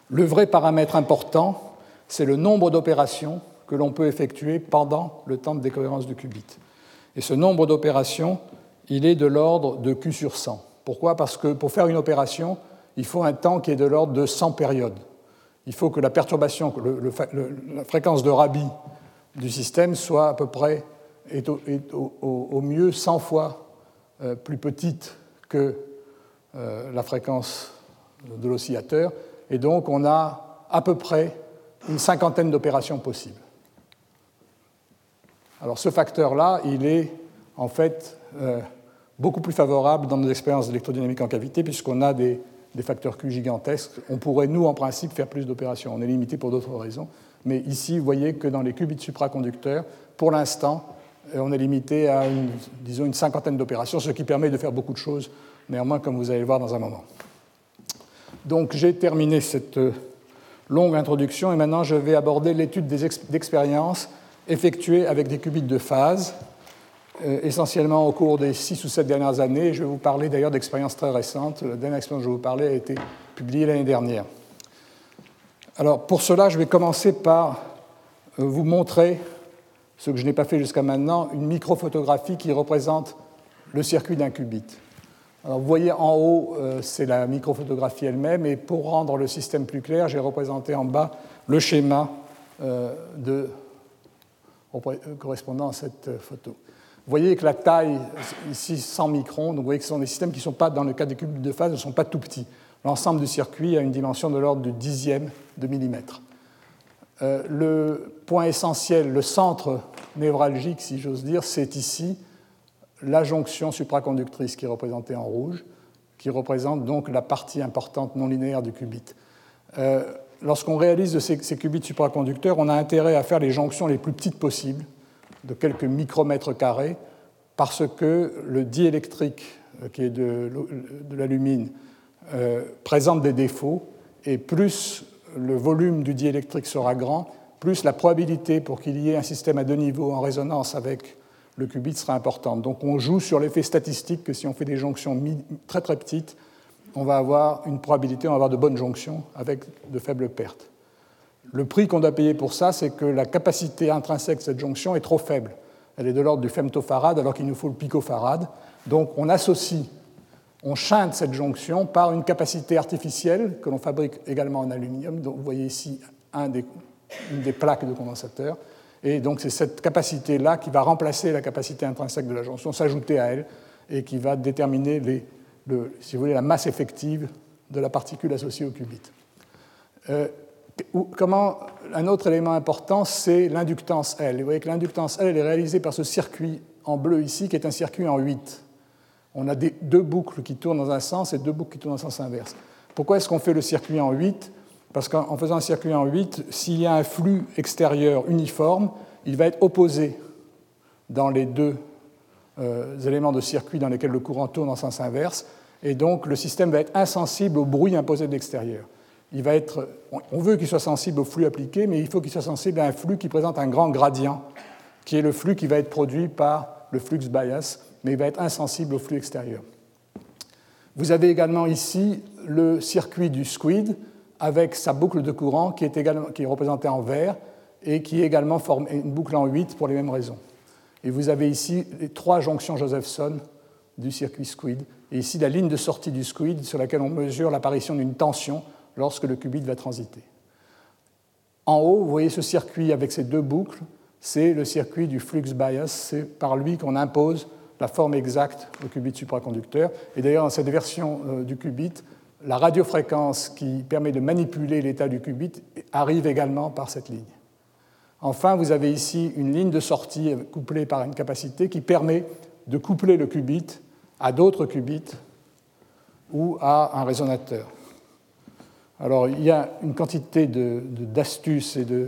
Le vrai paramètre important, c'est le nombre d'opérations que l'on peut effectuer pendant le temps de décohérence du qubit. Et ce nombre d'opérations, il est de l'ordre de Q sur 100. Pourquoi? Parce que pour faire une opération, il faut un temps qui est de l'ordre de 100 périodes. Il faut que la perturbation, la fréquence de Rabi du système soit à peu près, est au, mieux 100 fois euh, plus petite que euh, la fréquence de l'oscillateur, et donc on a à peu près une cinquantaine d'opérations possibles. Alors ce facteur-là, il est en fait euh, beaucoup plus favorable dans nos expériences d'électrodynamique en cavité, puisqu'on a des, des, facteurs Q gigantesques. On pourrait, nous, en principe, faire plus d'opérations. On est limité pour d'autres raisons. Mais ici, vous voyez que dans les qubits supraconducteurs, pour l'instant, euh, on est limité à une, disons, une cinquantaine d'opérations, ce qui permet de faire beaucoup de choses, néanmoins, comme vous allez le voir dans un moment. Donc j'ai terminé cette euh, longue introduction et maintenant je vais aborder l'étude d'expériences effectuées avec des qubits de phase, euh, essentiellement au cours des six ou sept dernières années. Je vais vous parler d'ailleurs d'expériences très récentes. La dernière expérience dont je vais vous parler a été publiée l'année dernière. Alors pour cela, je vais commencer par euh, vous montrer, ce que je n'ai pas fait jusqu'à maintenant, une microphotographie qui représente le circuit d'un qubit. Alors vous voyez en haut, euh, c'est la microphotographie elle-même, et pour rendre le système plus clair, j'ai représenté en bas le schéma de, correspondant à cette photo. Vous voyez que la taille, ici 100 microns, donc vous voyez que ce sont des systèmes qui ne sont pas, dans le cas des qubits de phase, ne sont pas tout petits l'ensemble du circuit a une dimension de l'ordre du dixième de millimètre. Euh, le point essentiel, le centre névralgique, si j'ose dire, c'est ici la jonction supraconductrice qui est représentée en rouge, qui représente donc la partie importante non linéaire du qubit. Euh, lorsqu'on réalise ces, qubits supraconducteurs, on a intérêt à faire les jonctions les plus petites possibles, de quelques micromètres carrés, parce que le diélectrique, euh, qui est de, de l'alumine, euh, présente des défauts, et plus le volume du diélectrique sera grand, plus la probabilité pour qu'il y ait un système à deux niveaux en résonance avec le qubit sera importante. Donc on joue sur l'effet statistique que si on fait des jonctions très très petites, on va avoir une probabilité, on va avoir de bonnes jonctions avec de faibles pertes. Le prix qu'on doit payer pour ça, c'est que la capacité intrinsèque de cette jonction est trop faible. Elle est de l'ordre du femtofarad alors qu'il nous faut le picofarad. Donc on associe on chante cette jonction par une capacité artificielle que l'on fabrique également en aluminium. Donc, vous voyez ici une des plaques de condensateur. Et donc c'est cette capacité-là qui va remplacer la capacité intrinsèque de la jonction, s'ajouter à elle, et qui va déterminer les, si vous voulez, la masse effective de la particule associée au qubit. Euh, comment, un autre élément important, c'est l'inductance L. Vous voyez que l'inductance L est réalisée par ce circuit en bleu ici, qui est un circuit en 8 on a deux boucles qui tournent dans un sens et deux boucles qui tournent dans un sens inverse. Pourquoi est-ce qu'on fait le circuit en 8 Parce qu'en faisant un circuit en 8, s'il y a un flux extérieur uniforme, il va être opposé dans les deux euh, éléments de circuit dans lesquels le courant tourne en sens inverse, et donc le système va être insensible au bruit imposé de l'extérieur. Il va être, on veut qu'il soit sensible au flux appliqué, mais il faut qu'il soit sensible à un flux qui présente un grand gradient, qui est le flux qui va être produit par le flux bias, mais il va être insensible au flux extérieur. Vous avez également ici le circuit du squid avec sa boucle de courant qui est, représentée en vert et qui est également une boucle en 8 pour les mêmes raisons. Et vous avez ici les trois jonctions Josephson du circuit squid. Et ici la ligne de sortie du squid sur laquelle on mesure l'apparition d'une tension lorsque le qubit va transiter. En haut, vous voyez ce circuit avec ces deux boucles c'est le circuit du flux bias. C'est par lui qu'on impose la forme exacte au qubit supraconducteur. Et d'ailleurs, dans cette version euh, du qubit, la radiofréquence qui permet de manipuler l'état du qubit arrive également par cette ligne. Enfin, vous avez ici une ligne de sortie couplée par une capacité qui permet de coupler le qubit à d'autres qubits ou à un résonateur. Alors, il y a une quantité d'astuces et de,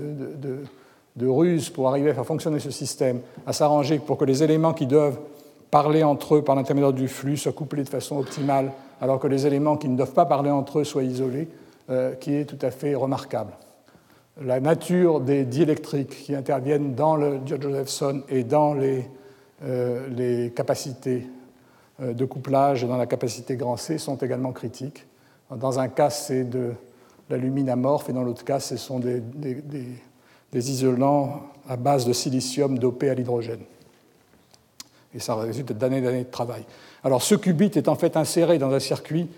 de, ruses pour arriver à faire fonctionner ce système, à s'arranger pour que les éléments qui doivent parler entre eux par l'intermédiaire du flux soient couplés de façon optimale, alors que les éléments qui ne doivent pas parler entre eux soient isolés, euh, qui est tout à fait remarquable. La nature des diélectriques qui interviennent dans le Josephson et dans les, euh, les capacités de couplage dans la capacité grand C sont également critiques. Dans un cas, c'est de l'alumine amorphe et dans l'autre cas, ce sont des, isolants à base de silicium dopé à l'hydrogène. Et ça résulte d'années et d'années de travail. Alors ce qubit est en fait inséré dans un circuit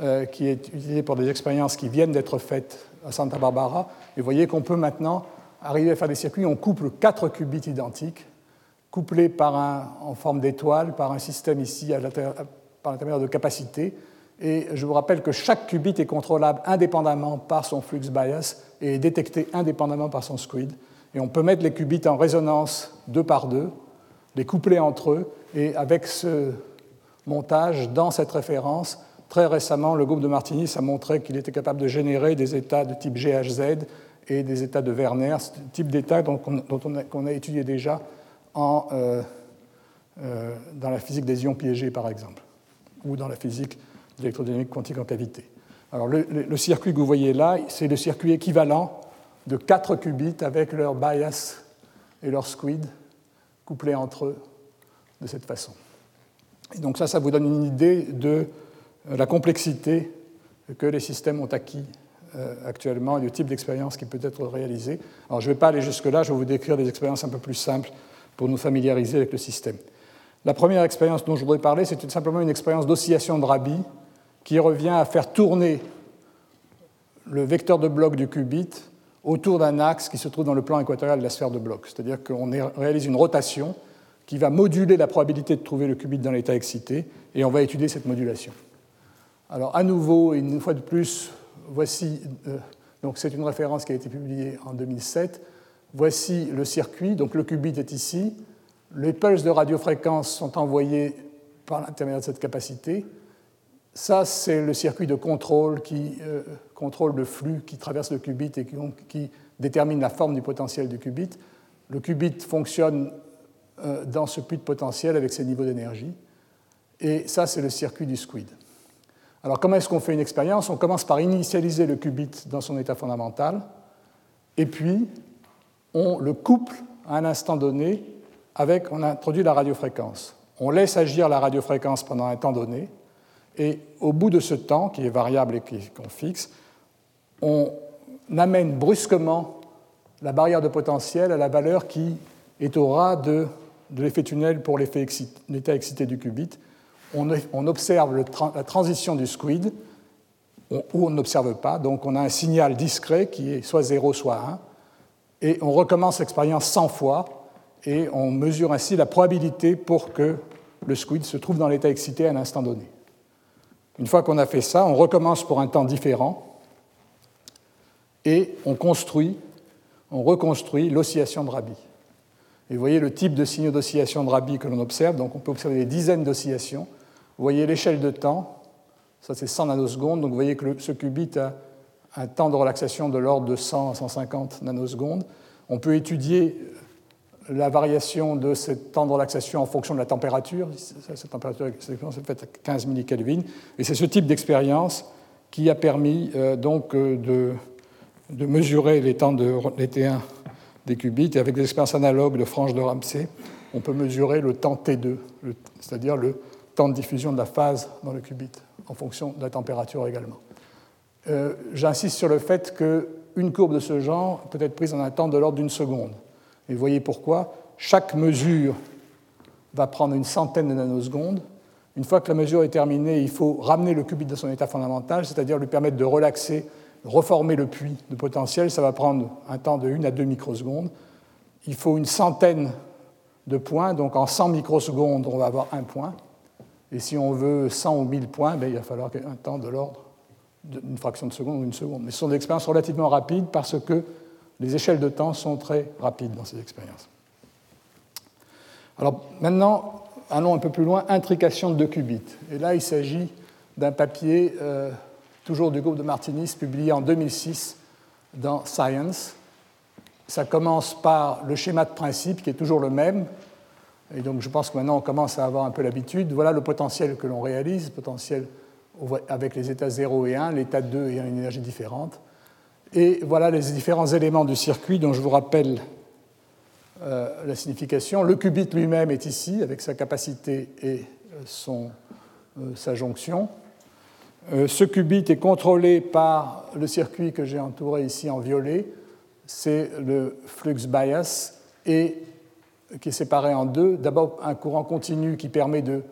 euh, qui est utilisé pour des expériences qui viennent d'être faites à Santa Barbara. Et vous voyez qu'on peut maintenant arriver à faire des circuits, on couple quatre qubits identiques, couplés par un, en forme d'étoile par un système ici à par l'intermédiaire de capacités et je vous rappelle que chaque qubit est contrôlable indépendamment par son flux bias et est détecté indépendamment par son squid. Et on peut mettre les qubits en résonance deux par deux, les coupler entre eux, et avec ce montage, dans cette référence, très récemment, le groupe de Martinis a montré qu'il était capable de générer des états de type GHZ et des états de Werner, ce type d'état dont on, a, étudié déjà euh, euh, dans la physique des ions piégés, par exemple, ou dans la physique d'électrodynamique quantique en cavité. Alors le, circuit que vous voyez là, c'est le circuit équivalent de quatre qubits avec leur bias et leur squid couplés entre eux de cette façon. Et donc ça, ça vous donne une idée de euh, la complexité que les systèmes ont acquis actuellement et du type d'expérience qui peut être réalisé. Alors je ne vais pas aller jusque-là, je vais vous décrire des expériences un peu plus simples pour nous familiariser avec le système. La première expérience dont je voudrais parler, c'est simplement une expérience d'oscillation de Rabi qui revient à faire tourner le vecteur de bloc du qubit autour d'un axe qui se trouve dans le plan équatorial de la sphère de bloc. C'est-à-dire qu'on réalise une rotation qui va moduler la probabilité de trouver le qubit dans l'état excité, et on va étudier cette modulation. Alors, à nouveau, une fois de plus, voici, euh, donc c'est une référence qui a été publiée en 2007. Voici le circuit, donc le qubit est ici. Les pulses de radiofréquence sont envoyées par l'intermédiaire de cette capacité. Ça, c'est le circuit de contrôle qui euh, contrôle le flux qui traverse le qubit et qui, détermine la forme du potentiel du qubit. Le qubit fonctionne euh, dans ce puits de potentiel avec ses niveaux d'énergie. Et ça, c'est le circuit du squid. Alors, comment est-ce qu'on fait une expérience? On commence par initialiser le qubit dans son état fondamental, et puis on le couple à un instant donné avec, on introduit la radiofréquence. On laisse agir la radiofréquence pendant un temps donné, et au bout de ce temps, qui est variable et qu'on fixe, on amène brusquement la barrière de potentiel à la valeur qui est au ras de, l'effet tunnel pour l'état excité du qubit. On, observe la transition du squid, ou on n'observe pas, donc on a un signal discret qui est soit 0, soit 1, et on recommence l'expérience 100 fois, et on mesure ainsi la probabilité pour que le squid se trouve dans l'état excité à un instant donné. Une fois qu'on a fait ça, on recommence pour un temps différent et on construit, on reconstruit l'oscillation de Rabi. Et vous voyez le type de signaux d'oscillation de Rabi que l'on observe. Donc on peut observer des dizaines d'oscillations. Vous voyez l'échelle de temps, ça c'est 100 nanosecondes. Donc vous voyez que ce qubit a un temps de relaxation de l'ordre de 100 à 150 nanosecondes. On peut étudier la variation de ce temps de relaxation en fonction de la température. Cette température est faite à 15 millikelvin. Et c'est ce type d'expérience qui a permis euh, donc euh, de, mesurer les temps de T1 des qubits. Et avec des expériences analogues de franges de Ramsey, on peut mesurer le temps T2, c'est-à-dire le temps de diffusion de la phase dans le qubit, en fonction de la température également. Euh, j'insiste sur le fait qu'une courbe de ce genre peut être prise en un temps de l'ordre d'une seconde. Et vous voyez pourquoi chaque mesure va prendre une centaine de nanosecondes. Une fois que la mesure est terminée, il faut ramener le qubit dans son état fondamental, c'est-à-dire lui permettre de relaxer, reformer le puits de potentiel. Ça va prendre un temps de 1 à 2 microsecondes. il faut une centaine de points, donc en 100 microsecondes, on va avoir un point. Et si on veut 100 ou 1000 points, ben, il va falloir un temps de l'ordre d'une fraction de seconde ou une seconde. Mais ce sont des expériences relativement rapides parce que les échelles de temps sont très rapides dans ces expériences. Alors maintenant, allons un peu plus loin, intrication de 2 qubits. Et là, il s'agit d'un papier, euh, toujours du groupe de Martinis, publié en 2006 dans Science. Ça commence par le schéma de principe qui est toujours le même. Et donc je pense que maintenant on commence à avoir un peu l'habitude. Voilà le potentiel que l'on réalise, potentiel avec les états 0 et 1, l'état 2 ayant une énergie différente. Et voilà les différents éléments du circuit dont je vous rappelle euh, la signification. Le qubit lui-même est ici avec sa capacité et euh, son, euh, sa jonction. ce qubit est contrôlé par le circuit que j'ai entouré ici en violet. C'est le flux bias et qui est séparé en deux. D'abord un courant continu qui permet de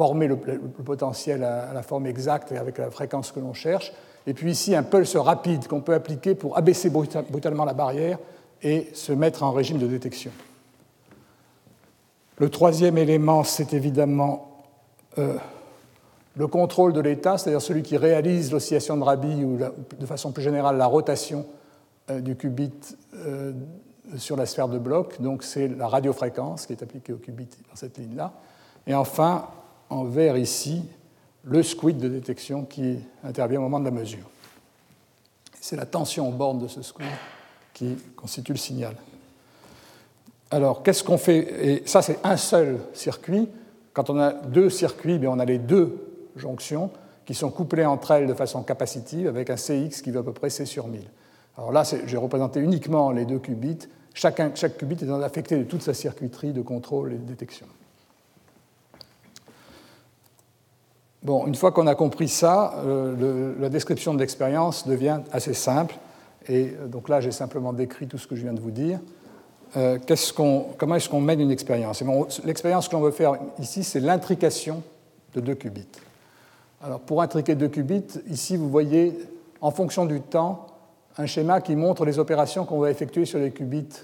former le, potentiel à, la forme exacte et avec la fréquence que l'on cherche. Et puis ici, un pulse rapide qu'on peut appliquer pour abaisser brutalement la barrière et se mettre en régime de détection. Le troisième élément, c'est évidemment euh, le contrôle de l'état, c'est-à-dire celui qui réalise l'oscillation de Rabi ou de façon plus générale la rotation euh, du qubit euh, sur la sphère de bloc. Donc c'est la radiofréquence qui est appliquée au qubit dans cette ligne-là. Et enfin, en vert ici, le squid de détection qui intervient au moment de la mesure. C'est la tension en borne de ce squid qui constitue le signal. Alors, qu'est-ce qu'on fait? Et ça, c'est un seul circuit. Quand on a deux circuits, bien, on a les deux jonctions qui sont couplées entre elles de façon capacitive avec un CX qui veut à peu près C sur 1000. Alors là, j'ai représenté uniquement les deux qubits. Chaque qubit est affecté de toute sa circuiterie de contrôle et de détection. Bon, une fois qu'on a compris ça, euh, la description de l'expérience devient assez simple. Et euh, donc là, j'ai simplement décrit tout ce que je viens de vous dire. Euh, comment est-ce qu'on mène une expérience? L'expérience que l'on veut faire ici, c'est l'intrication de deux qubits. Alors, pour intriquer deux qubits, ici, vous voyez, en fonction du temps, un schéma qui montre les opérations qu'on va effectuer sur les qubits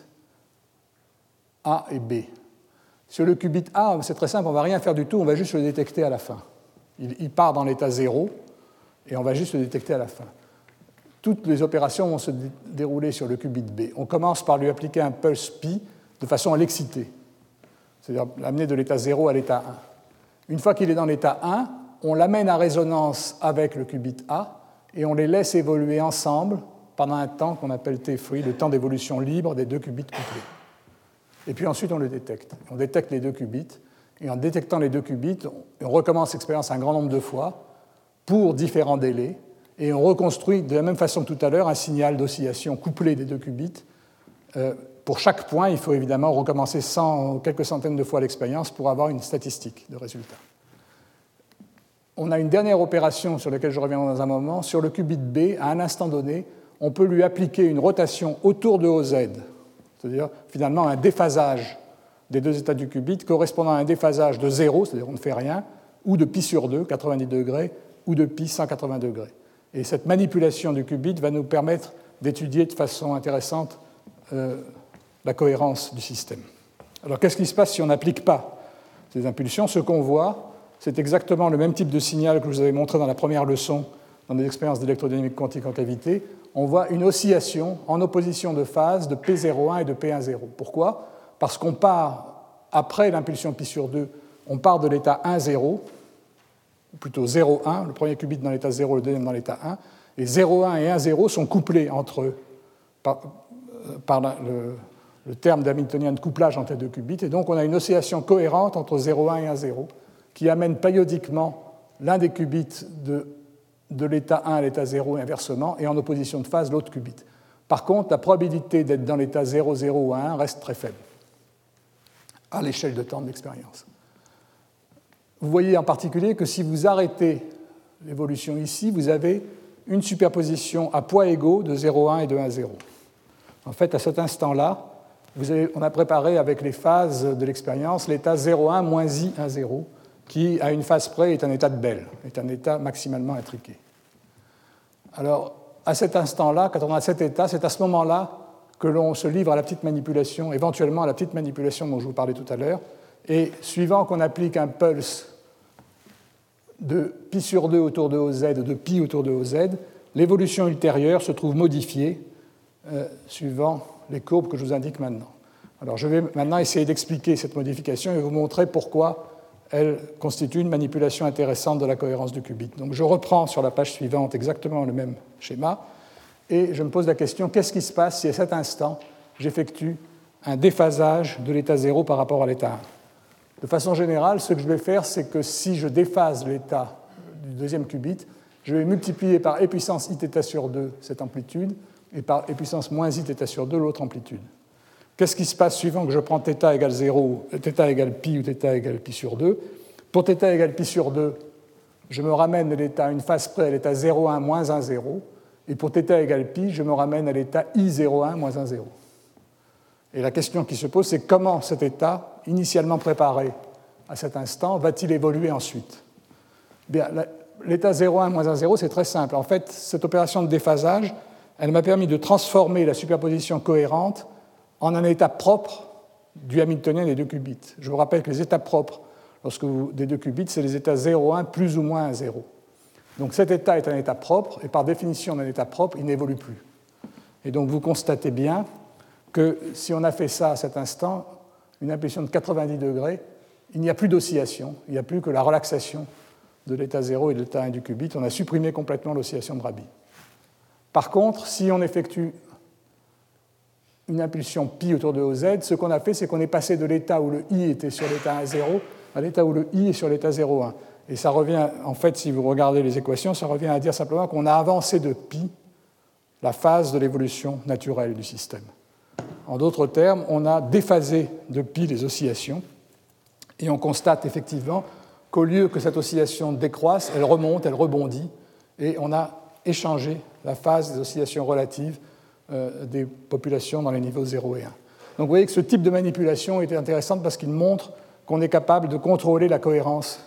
A et B. Sur le qubit A, c'est très simple, on ne va rien faire du tout, on va juste le détecter à la fin. Il, part dans l'état 0 et on va juste le détecter à la fin. Toutes les opérations vont se dérouler sur le qubit B. On commence par lui appliquer un pulse pi de façon à l'exciter, c'est-à-dire l'amener de l'état 0 à l'état 1. Une fois qu'il est dans l'état 1, on l'amène à résonance avec le qubit A et on les laisse évoluer ensemble pendant un temps qu'on appelle T-free, le temps d'évolution libre des deux qubits couplés. Et puis ensuite, on le détecte. On détecte les deux qubits et en détectant les deux qubits, on recommence l'expérience un grand nombre de fois pour différents délais. Et on reconstruit de la même façon que tout à l'heure un signal d'oscillation couplé des deux qubits. Euh, pour chaque point, il faut évidemment recommencer quelques centaines de fois l'expérience pour avoir une statistique de résultat. On a une dernière opération sur laquelle je reviendrai dans un moment. Sur le qubit B, à un instant donné, on peut lui appliquer une rotation autour de OZ, c'est-à-dire finalement un déphasage des deux états du qubit correspondant à un déphasage de 0, c'est-à-dire on ne fait rien, ou de pi sur 2, 90 degrés, ou de pi 180 degrés. Et cette manipulation du qubit va nous permettre d'étudier de façon intéressante euh, la cohérence du système. Alors qu'est-ce qui se passe si on n'applique pas ces impulsions? Ce qu'on voit, c'est exactement le même type de signal que je vous avais montré dans la première leçon dans des expériences d'électrodynamique quantique en cavité. On voit une oscillation en opposition de phase de P01 et de P10. Pourquoi? Parce qu'on part, après l'impulsion pi sur 2, on part de l'état 1-0, ou plutôt 0-1, le premier qubit dans l'état 0, le deuxième dans l'état 1, et 0-1 et 1-0 sont couplés entre eux par, euh, le, terme d'hamiltonien de couplage entre les deux qubits, et donc on a une oscillation cohérente entre 0,1 et 1,0 qui amène périodiquement l'un des qubits de, de l'état 1 à l'état 0 et inversement, et en opposition de phase l'autre qubit. Par contre, la probabilité d'être dans l'état 0, 0 ou 1 reste très faible à l'échelle de temps de l'expérience. Vous voyez en particulier que si vous arrêtez l'évolution ici, vous avez une superposition à poids égaux de 0,1 et de 1,0. En fait, à cet instant-là, on a préparé avec les phases de l'expérience l'état 0,1 moins i 1,0, qui, à une phase près, est un état de Bell, est un état maximalement intriqué. Alors, à cet instant-là, quand on a cet état, c'est à ce moment-là que l'on se livre à la petite manipulation, éventuellement à la petite manipulation dont je vous parlais tout à l'heure, et suivant qu'on applique un pulse de pi sur 2 autour de OZ, de pi autour de OZ, l'évolution ultérieure se trouve modifiée euh, suivant les courbes que je vous indique maintenant. Alors je vais maintenant essayer d'expliquer cette modification et vous montrer pourquoi elle constitue une manipulation intéressante de la cohérence du qubit. Donc je reprends sur la page suivante exactement le même schéma et je me pose la question qu'est-ce qui se passe si à cet instant j'effectue un déphasage de l'état 0 par rapport à l'état 1 De façon générale, ce que je vais faire, c'est que si je déphase l'état du deuxième qubit, je vais multiplier par e puissance iθ sur 2 cette amplitude et par e puissance moins iθ sur 2 l'autre amplitude. Qu'est-ce qui se passe suivant que je prends θ égale 0, θ égale pi ou θ égale pi sur 2 Pour θ égale pi sur 2, je me ramène à l'état une phase près à l'état 0,1 moins 1, 0. Et pour θ égale pi, je me ramène à l'état i01 moins 1, 0. Et la question qui se pose, c'est comment cet état, initialement préparé à cet instant, va-t-il évoluer ensuite? Bien, l'état 0,1 moins 1, 0, c'est très simple. En fait, cette opération de déphasage, elle m'a permis de transformer la superposition cohérente en un état propre du Hamiltonien des deux qubits. Je vous rappelle que les états propres lorsque des deux qubits, c'est les états 0,1 plus ou moins 0. Donc cet état est un état propre, et par définition d'un état propre, il n'évolue plus. Et donc vous constatez bien que si on a fait ça à cet instant, une impulsion de 90 degrés, il n'y a plus d'oscillation, il n'y a plus que la relaxation de l'état 0 et de l'état 1 du qubit. On a supprimé complètement l'oscillation de Rabi. Par contre, si on effectue une impulsion pi autour de OZ, ce qu'on a fait, c'est qu'on est passé de l'état où le i était sur l'état 1,0 à l'état où le i est sur l'état 0,1. Et ça revient, en fait, si vous regardez les équations, ça revient à dire simplement qu'on a avancé de pi la phase de l'évolution naturelle du système. En d'autres termes, on a déphasé de pi les oscillations et on constate effectivement qu'au lieu que cette oscillation décroisse, elle remonte, elle rebondit et on a échangé la phase des oscillations relatives euh, des populations dans les niveaux 0 et 1. Donc vous voyez que ce type de manipulation est intéressant parce qu'il montre qu'on est capable de contrôler la cohérence,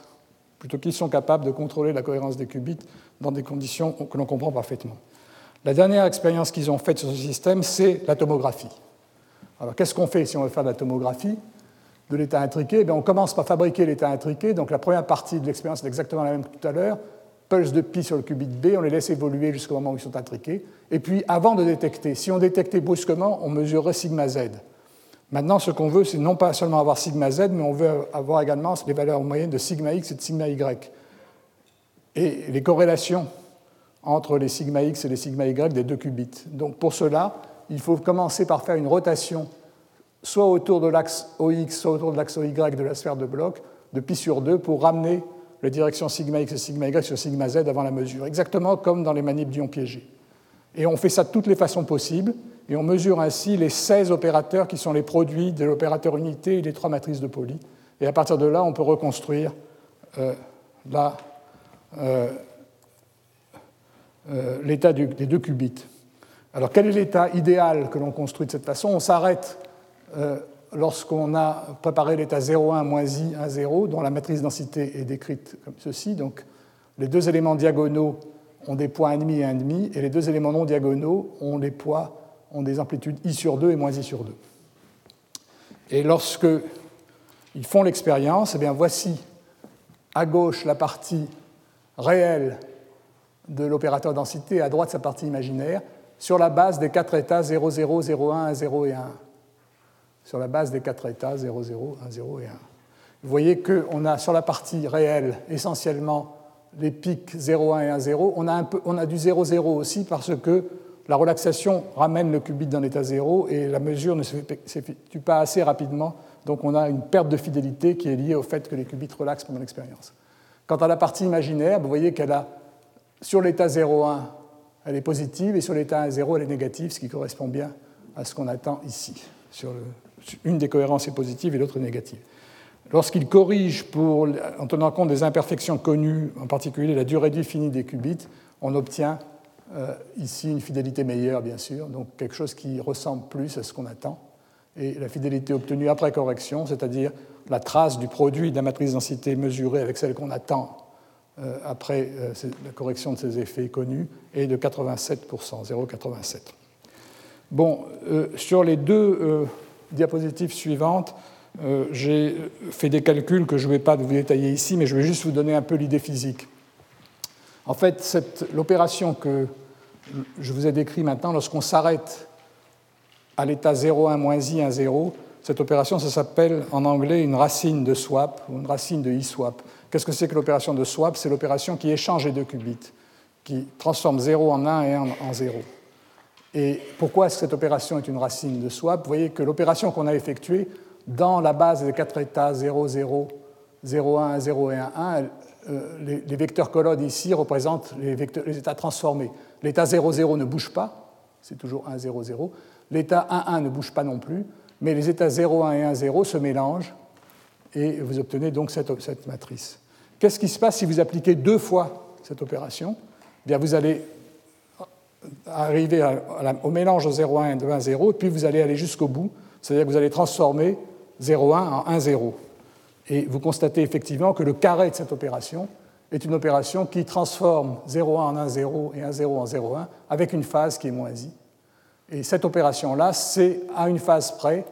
plutôt qu'ils sont capables de contrôler la cohérence des qubits dans des conditions que l'on comprend parfaitement. La dernière expérience qu'ils ont faite sur ce système, c'est la tomographie. Alors qu'est-ce qu'on fait si on veut faire de la tomographie de l'état intriqué? Eh On commence par fabriquer l'état intriqué. Donc la première partie de l'expérience est exactement la même que tout à l'heure pulse de pi sur le qubit B, on les laisse évoluer jusqu'au moment où ils sont intriqués. Et puis, avant de détecter, si on détectait brusquement, on mesurerait sigma z. Maintenant, ce qu'on veut, c'est non pas seulement avoir sigma z, mais on veut avoir également les valeurs moyennes de sigma x et de sigma y. Et les corrélations entre les sigma x et les sigma y des deux qubits. Donc, pour cela, il faut commencer par faire une rotation soit autour de l'axe OX, soit autour de l'axe OY de la sphère de bloc, de pi sur 2, pour ramener la direction sigma x et sigma y sur sigma z avant la mesure, exactement comme dans les manips d'ions piégés. Et on fait ça de toutes les façons possibles, et on mesure ainsi les 16 opérateurs qui sont les produits de l'opérateur unité et les trois matrices de Pauli. Et à partir de là, on peut reconstruire euh, euh, euh, l'état des deux qubits. Alors quel est l'état idéal que l'on construit de cette façon? On s'arrête lorsqu'on a préparé l'état 0,1 moins i 1, 0, dont la matrice densité est décrite comme ceci. Donc, les deux éléments diagonaux ont des poids 1,5 et 1,5, et les deux éléments non diagonaux ont des poids, ont des amplitudes i sur 2 et moins i sur 2. Et lorsque ils font l'expérience, eh bien voici à gauche la partie réelle de l'opérateur densité, à droite sa partie imaginaire, sur la base des quatre états 0, 0, 0, 1, 0 et 1 sur la base des quatre états 0, 0, 1, 0 et 1. Vous voyez qu'on a sur la partie réelle essentiellement les pics 0, 1 et 1, 0. On a, on a du 0, 0 aussi parce que la relaxation ramène le qubit dans l'état 0 et la mesure ne s'effectue pas assez rapidement. Donc on a une perte de fidélité qui est liée au fait que les qubits relaxent pendant l'expérience. Quant à la partie imaginaire, vous voyez qu'elle a, sur l'état 0,1, elle est positive et sur l'état 1,0, elle est négative, ce qui correspond bien à ce qu'on attend ici, sur une des cohérences est positive et l'autre est négative. Lorsqu'il corrige pour, en tenant compte des imperfections connues, en particulier la durée de vie finie des qubits, on obtient euh, ici une fidélité meilleure, bien sûr, donc quelque chose qui ressemble plus à ce qu'on attend. Et la fidélité obtenue après correction, c'est-à-dire la trace du produit de la matrice densité mesurée avec celle qu'on attend euh, après euh, la correction de ces effets connus, est de 87%, 0,87. Bon, sur les deux diapositives suivantes, j'ai fait des calculs que je ne vais pas vous détailler ici, mais je vais juste vous donner un peu l'idée physique. En fait, l'opération que je vous ai décrite maintenant, lorsqu'on s'arrête à l'état 0,1 moins i 1, 0, cette opération, ça s'appelle en anglais une racine de swap ou une racine de i-swap. Qu'est-ce que c'est que l'opération de swap? C'est l'opération qui échange les deux qubits, qui transforme 0 en 1 et 1 en 0. Et pourquoi est-ce que cette opération est une racine de swap? Vous voyez que l'opération qu'on a effectuée dans la base des quatre états 0, 0, 0, 1, 0 et 1, 1, les, vecteurs colonnes ici représentent les, états transformés. L'état 0, 0 ne bouge pas, c'est toujours 1, 0, 0. L'état 1, 1 ne bouge pas non plus, mais les états 0, 1 et 1, 0 se mélangent et vous obtenez donc cette, matrice. Qu'est-ce qui se passe si vous appliquez deux fois cette opération? Eh bien, Vous allez arriver au mélange au 0,1 de 1, 0, et puis vous allez aller jusqu'au bout, c'est-à-dire que vous allez transformer 0,1 en 1, 0. Et vous constatez effectivement que le carré de cette opération est une opération qui transforme 0,1 en 1, 0 et 1, 0 en 0,1 avec une phase qui est moins i. Et cette opération-là, c'est à une phase près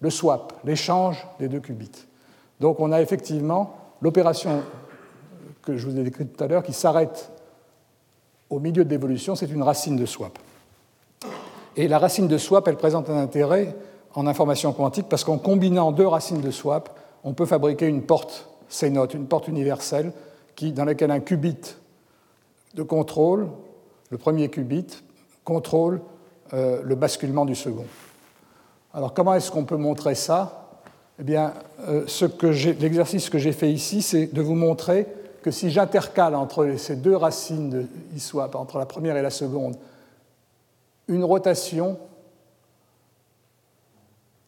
le swap, l'échange des deux qubits. Donc on a effectivement l'opération que je vous ai décrite tout à l'heure qui s'arrête au milieu de l'évolution, c'est une racine de swap. Et la racine de swap, elle présente un intérêt en information quantique parce qu'en combinant deux racines de swap, on peut fabriquer une porte C-note, une porte universelle, dans laquelle un qubit de contrôle, le premier qubit, contrôle euh, le basculement du second. Alors comment est-ce qu'on peut montrer ça? Eh bien, euh, l'exercice que j'ai fait ici, c'est de vous montrer que si j'intercale entre ces deux racines de I-swap, entre la première et la seconde, une rotation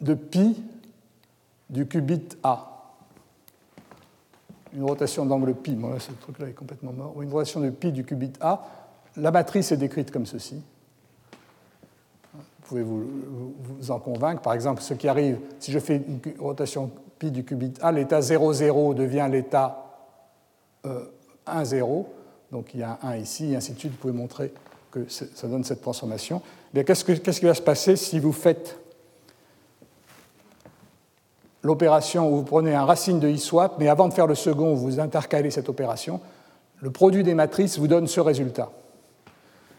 de pi du qubit A. Une rotation d'angle pi, bon là ce truc-là est complètement mort, une rotation de pi du qubit A, la matrice est décrite comme ceci. Vous pouvez vous, en convaincre? Par exemple, ce qui arrive, si je fais une rotation pi du qubit A, l'état 0,0 devient l'état 1, 0, donc il y a un 1 ici, et ainsi de suite, vous pouvez montrer que ça donne cette transformation. Qu'est-ce, qui va se passer si vous faites l'opération où vous prenez un racine de i-swap, mais avant de faire le second, vous intercalez cette opération Le produit des matrices vous donne ce résultat.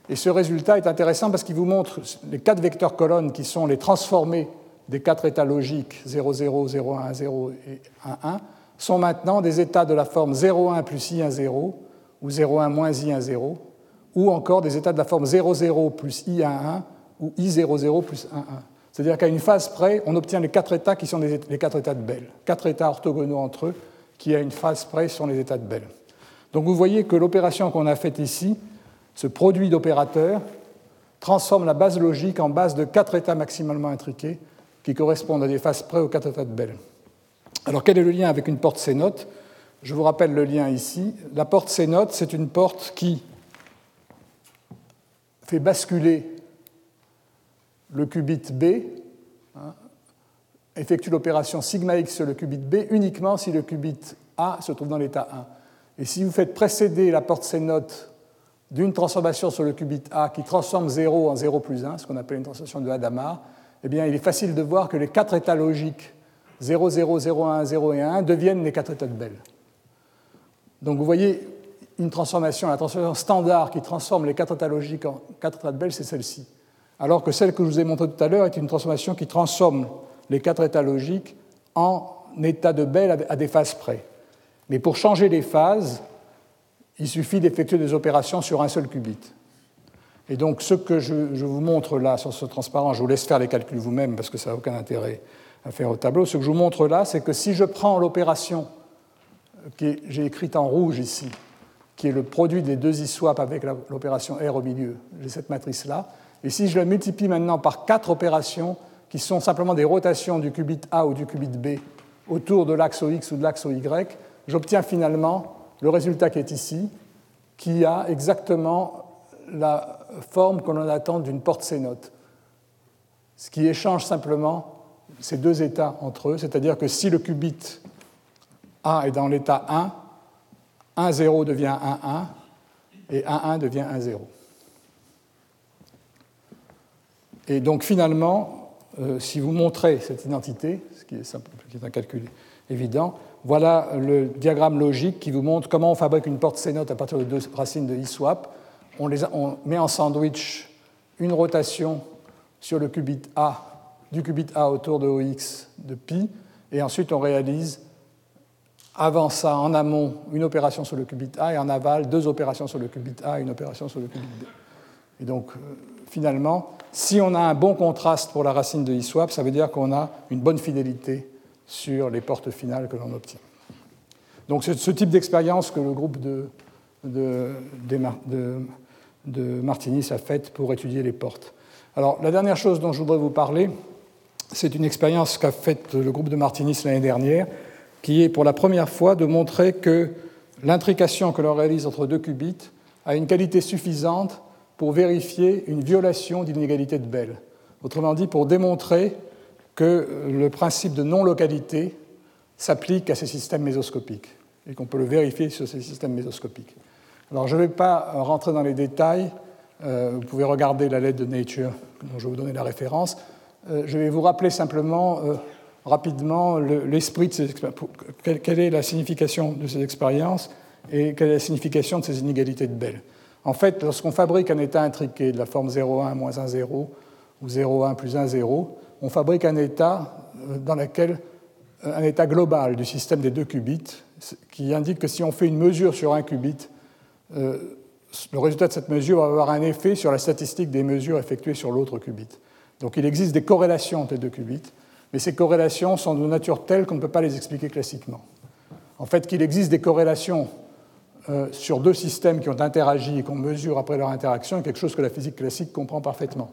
Et ce résultat est intéressant parce qu'il vous montre les quatre vecteurs colonnes qui sont les transformés des quatre états logiques 0, 0, 0, 1, 0 et 1, 1 sont maintenant des états de la forme 0,1 plus i1 0 ou 0,1 moins i1 0 ou encore des états de la forme 0,0 plus i1 1 ou i00 plus 1 1. C'est-à-dire qu'à une phase près, on obtient les quatre états qui sont les quatre états de Bell, quatre états orthogonaux entre eux qui à une phase près sont les états de Bell. Donc vous voyez que l'opération qu'on a faite ici, ce produit d'opérateurs, transforme la base logique en base de quatre états maximalement intriqués qui correspondent à des phases près aux quatre états de Bell. Alors quel est le lien avec une porte C-note Je vous rappelle le lien ici. La porte C-note, c'est une porte qui fait basculer le qubit B, hein, effectue l'opération sigma x sur le qubit B uniquement si le qubit A se trouve dans l'état 1. Et si vous faites précéder la porte C-note d'une transformation sur le qubit A qui transforme 0 en 0 plus 1, ce qu'on appelle une transformation de Hadamard, eh bien, il est facile de voir que les quatre états logiques 0, 0, 0, 1, 0 et 1 deviennent les quatre états de Bell. Donc vous voyez une transformation, la transformation standard qui transforme les quatre états logiques en quatre états de Bell, c'est celle-ci. Alors que celle que je vous ai montrée tout à l'heure est une transformation qui transforme les quatre états logiques en états de Bell à des phases près. Mais pour changer les phases, il suffit d'effectuer des opérations sur un seul qubit. Et donc ce que je, vous montre là sur ce transparent, je vous laisse faire les calculs vous-même parce que ça n'a aucun intérêt à faire au tableau. Ce que je vous montre là, c'est que si je prends l'opération que j'ai écrite en rouge ici, qui est le produit des deux iswap avec l'opération R au milieu, j'ai cette matrice-là, et si je la multiplie maintenant par quatre opérations qui sont simplement des rotations du qubit A ou du qubit B autour de l'axe X ou de l'axe Y, j'obtiens finalement le résultat qui est ici, qui a exactement la forme qu'on en attend d'une porte C-note, ce qui échange simplement ces deux états entre eux, c'est-à-dire que si le qubit A est dans l'état 1, 1, 0 devient 1, 1, et 1, 1 devient 1, 0. Et donc finalement, euh, si vous montrez cette identité, ce qui est, simple, un calcul évident, voilà le diagramme logique qui vous montre comment on fabrique une porte C-note à partir de deux racines de I-swap. On, on, met en sandwich une rotation sur le qubit A, du qubit A autour de OX de pi, et ensuite on réalise avant ça, en amont, une opération sur le qubit A, et en aval, deux opérations sur le qubit A et une opération sur le qubit B. Et donc, euh, finalement, si on a un bon contraste pour la racine de I-swap, ça veut dire qu'on a une bonne fidélité sur les portes finales que l'on obtient. Donc c'est ce type d'expérience que le groupe de, de, Martinis a faite pour étudier les portes. Alors la dernière chose dont je voudrais vous parler, c'est une expérience qu'a faite le groupe de Martinis l'année dernière, qui est pour la première fois de montrer que l'intrication que l'on réalise entre deux qubits a une qualité suffisante pour vérifier une violation d'inégalité de Bell. Autrement dit, pour démontrer que le principe de non-localité s'applique à ces systèmes mésoscopiques et qu'on peut le vérifier sur ces systèmes mésoscopiques. Alors je ne vais pas rentrer dans les détails, euh, vous pouvez regarder la lettre de Nature dont je vais vous donner la référence. Euh, je vais vous rappeler simplement euh, rapidement l'esprit de ces expériences, quelle est la signification de ces expériences et quelle est la signification de ces inégalités de Bell. En fait, lorsqu'on fabrique un état intriqué de la forme 0,1 moins 1, 0 ou 0,1 plus 1, 0, on fabrique un état euh, dans lequel euh, un état global du système des deux qubits qui indique que si on fait une mesure sur un qubit, euh, le résultat de cette mesure va avoir un effet sur la statistique des mesures effectuées sur l'autre qubit. Donc il existe des corrélations entre les deux qubits, mais ces corrélations sont de nature telle qu'on ne peut pas les expliquer classiquement. En fait, qu'il existe des corrélations sur deux systèmes qui ont interagi et qu'on mesure après leur interaction est quelque chose que la physique classique comprend parfaitement.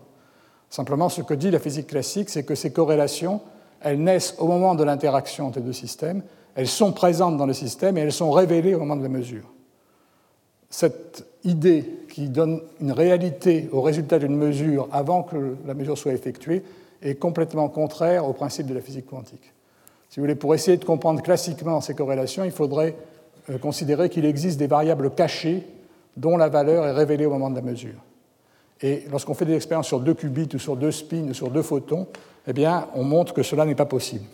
Simplement, ce que dit la physique classique, c'est que ces corrélations, elles naissent au moment de l'interaction entre les deux systèmes, elles sont présentes dans le système et elles sont révélées au moment de la mesure. Cette idée qui donne une réalité au résultat d'une mesure avant que la mesure soit effectuée est complètement contraire au principe de la physique quantique. Si vous voulez, pour essayer de comprendre classiquement ces corrélations, il faudrait euh, considérer qu'il existe des variables cachées dont la valeur est révélée au moment de la mesure. Et lorsqu'on fait des expériences sur deux qubits ou sur deux spins ou sur deux photons, eh bien, on montre que cela n'est pas possible.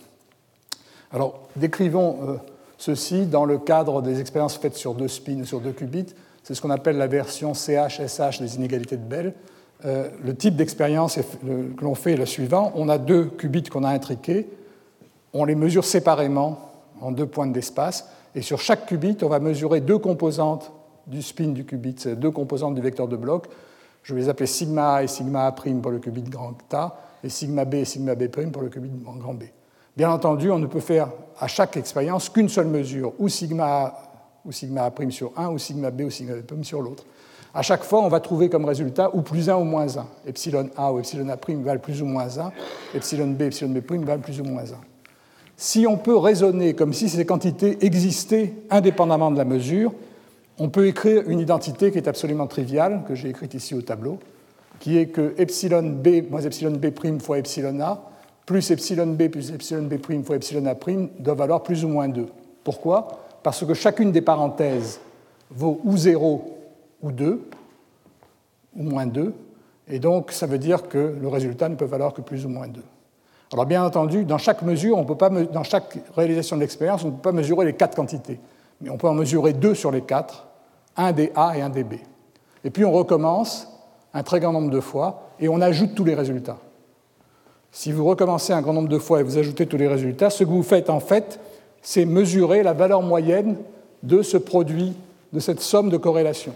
Alors, décrivons euh, ceci dans le cadre des expériences faites sur deux spins ou sur deux qubits. C'est ce qu'on appelle la version CH-SH des inégalités de Bell. Euh, le type d'expérience que l'on fait est le suivant. On a deux qubits qu'on a intriqués, on les mesure séparément en deux points d'espace, et sur chaque qubit, on va mesurer deux composantes du spin du qubit, deux composantes du vecteur de bloc, je vais les appeler sigma A et sigma A' pour le qubit grand A, et sigma B et sigma B' pour le qubit grand B. Bien entendu, on ne peut faire à chaque expérience qu'une seule mesure, ou sigma A ou sigma A' sur un, ou sigma B ou sigma B' sur l'autre. À chaque fois, on va trouver comme résultat ou plus 1 ou moins 1. Epsilon A ou epsilon A' valent plus ou moins 1, epsilon B, epsilon B' valent plus ou moins 1. Si on peut raisonner comme si ces quantités existaient indépendamment de la mesure, on peut écrire une identité qui est absolument triviale, que j'ai écrite ici au tableau, qui est que epsilon b moins epsilon b' fois epsilon a plus epsilon b plus epsilon b' fois epsilon a' doivent valoir plus ou moins 2. Pourquoi? Parce que chacune des parenthèses vaut ou 0 ou 2, ou moins 2, et donc ça veut dire que le résultat ne peut valoir que plus ou moins 2. Alors bien entendu, dans chaque mesure, on peut pas, dans chaque réalisation de l'expérience, on ne peut pas mesurer les quatre quantités, mais on peut en mesurer deux sur les quatre, un des A et un des B. Et puis on recommence un très grand nombre de fois et on ajoute tous les résultats. Si vous recommencez un grand nombre de fois et vous ajoutez tous les résultats, ce que vous faites en fait, c'est mesurer la valeur moyenne de ce produit, de cette somme de corrélation.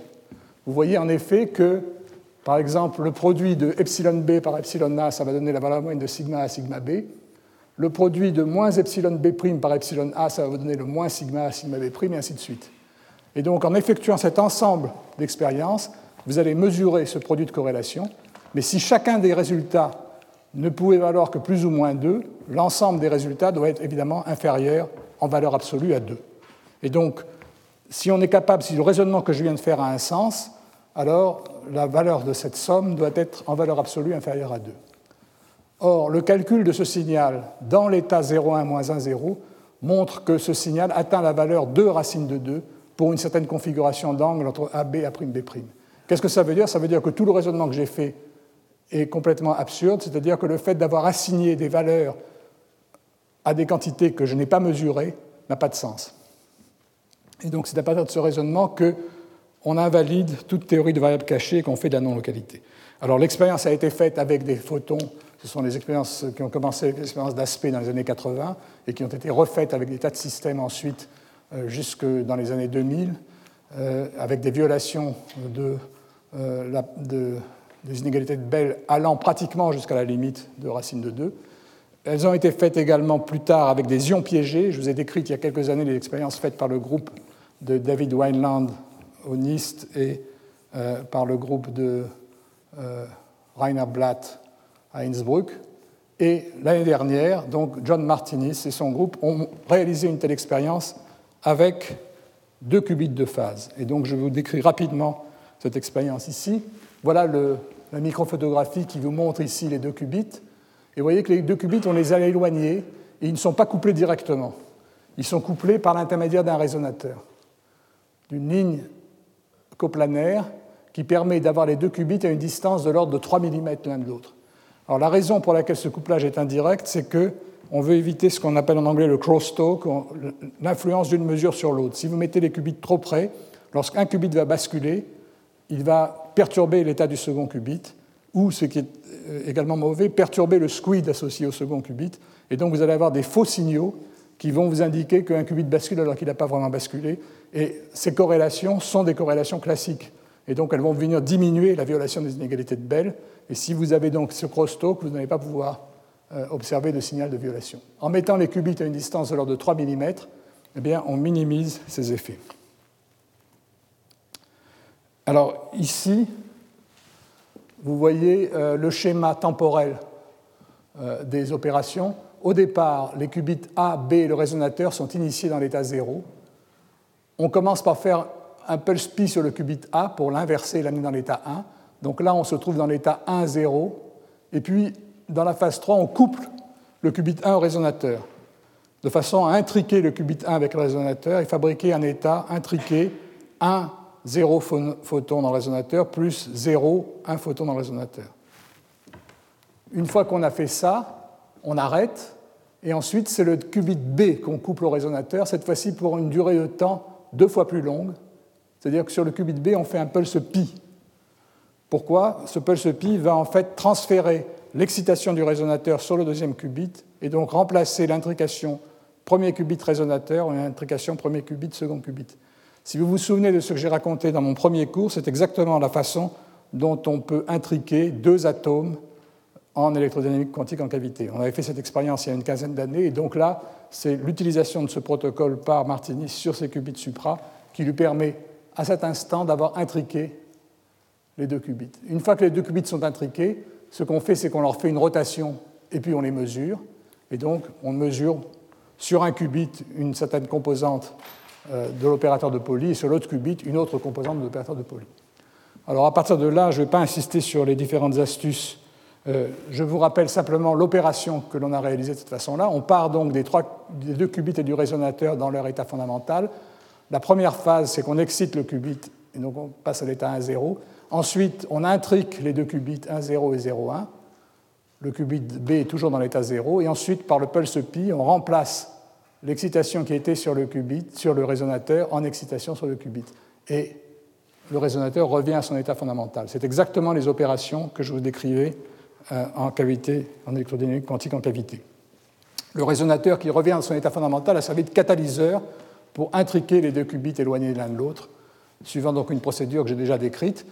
Vous voyez en effet que, par exemple, le produit de epsilon b par epsilon a, ça va donner la valeur moyenne de sigma a sigma b. Le produit de moins epsilon b' par epsilon a, ça va vous donner le moins sigma a sigma b', et ainsi de suite. Et donc, en effectuant cet ensemble d'expériences, vous allez mesurer ce produit de corrélation, mais si chacun des résultats ne pouvait valoir que plus ou moins 2, l'ensemble des résultats doit être évidemment inférieur en valeur absolue à 2. Et donc, si on est capable, si le raisonnement que je viens de faire a un sens, alors la valeur de cette somme doit être en valeur absolue inférieure à 2. Or, le calcul de ce signal dans l'état 0,1 moins 1, 0 montre que ce signal atteint la valeur 2 racine de 2 pour une certaine configuration d'angle entre AB et A'B'. Qu'est-ce que ça veut dire? Ça veut dire que tout le raisonnement que j'ai fait est complètement absurde, c'est-à-dire que le fait d'avoir assigné des valeurs à des quantités que je n'ai pas mesurées n'a pas de sens. Et donc c'est à partir de ce raisonnement qu'on invalide toute théorie de variables cachées qu'on fait de la non-localité. Alors l'expérience a été faite avec des photons, ce sont les expériences qui ont commencé avec l'expérience d'aspect dans les années 80 et qui ont été refaites avec des tas de systèmes ensuite euh, jusque dans les années 2000, euh, avec des violations euh, de, des inégalités de Bell allant pratiquement jusqu'à la limite de racine de 2. Elles ont été faites également plus tard avec des ions piégés. Je vous ai décrit il y a quelques années les expériences faites par le groupe de David Wineland au NIST et euh, par le groupe de euh, Rainer Blatt à Innsbruck. Et l'année dernière, donc John Martinis et son groupe ont réalisé une telle expérience avec deux qubits de phase. Et donc je vous décris rapidement cette expérience ici. Voilà le, la microphotographie qui vous montre ici les deux qubits. Et vous voyez que les deux qubits, on les a éloignés et ils ne sont pas couplés directement. Ils sont couplés par l'intermédiaire d'un résonateur, d'une ligne coplanaire qui permet d'avoir les deux qubits à une distance de l'ordre de 3 mm l'un de l'autre. Alors la raison pour laquelle ce couplage est indirect, c'est que on veut éviter ce qu'on appelle en anglais le crosstalk, l'influence d'une mesure sur l'autre. Si vous mettez les qubits trop près, lorsqu'un qubit va basculer, il va perturber l'état du second qubit, ou, ce qui est euh, également mauvais, perturber le squid associé au second qubit. Et donc vous allez avoir des faux signaux qui vont vous indiquer qu'un qubit bascule alors qu'il n'a pas vraiment basculé. Et ces corrélations sont des corrélations classiques. Et donc elles vont venir diminuer la violation des inégalités de Bell. Et si vous avez donc ce crosstalk, vous n'allez pas pouvoir euh, observer de signal de violation. En mettant les qubits à une distance de l'ordre de 3 mm, eh bien, on minimise ces effets. Alors ici, vous voyez euh, le schéma temporel euh, des opérations. Au départ, les qubits A, B et le résonateur sont initiés dans l'état 0. On commence par faire un pulse pi sur le qubit A pour l'inverser et l'amener dans l'état 1. Donc là, on se trouve dans l'état 1, 0. Et puis, dans la phase 3, on couple le qubit 1 au résonateur, de façon à intriquer le qubit 1 avec le résonateur et fabriquer un état intriqué 1, 0 photon dans le résonateur, plus 0, 1 photon dans le résonateur. Une fois qu'on a fait ça, on arrête, et ensuite c'est le qubit B qu'on couple au résonateur, cette fois-ci pour une durée de temps deux fois plus longue. C'est-à-dire que sur le qubit B, on fait un pulse pi. Pourquoi? Ce pulse pi va en fait transférer l'excitation du résonateur sur le deuxième qubit et donc remplacer l'intrication premier qubit résonateur et l'intrication premier qubit second qubit. Si vous vous souvenez de ce que j'ai raconté dans mon premier cours, c'est exactement la façon dont on peut intriquer deux atomes en électrodynamique quantique en cavité. On avait fait cette expérience il y a une quinzaine d'années, et donc là, c'est l'utilisation de ce protocole par Martini sur ces qubits supra qui lui permet à cet instant d'avoir intriqué les deux qubits. Une fois que les deux qubits sont intriqués, ce qu'on fait, c'est qu'on leur fait une rotation et puis on les mesure. Et donc, on mesure sur un qubit une certaine composante euh, de l'opérateur de Pauli et sur l'autre qubit une autre composante de l'opérateur de Pauli. Alors à partir de là, je ne vais pas insister sur les différentes astuces. Euh, je vous rappelle simplement l'opération que l'on a réalisée de cette façon-là. On part donc des, des, deux qubits et du résonateur dans leur état fondamental. La première phase, c'est qu'on excite le qubit et donc on passe à l'état 1-0. Ensuite, on intrique les deux qubits 1-0 et 0-1. Le qubit B est toujours dans l'état 0. Et ensuite, par le pulse pi, on remplace l'excitation qui était sur le qubit, sur le résonateur, en excitation sur le qubit. Et le résonateur revient à son état fondamental. C'est exactement les opérations que je vous décrivais en cavité, en électrodynamique quantique en cavité. Le résonateur qui revient à son état fondamental a servi de catalyseur pour intriquer les deux qubits éloignés l'un de l'autre, suivant donc une procédure que j'ai déjà décrite.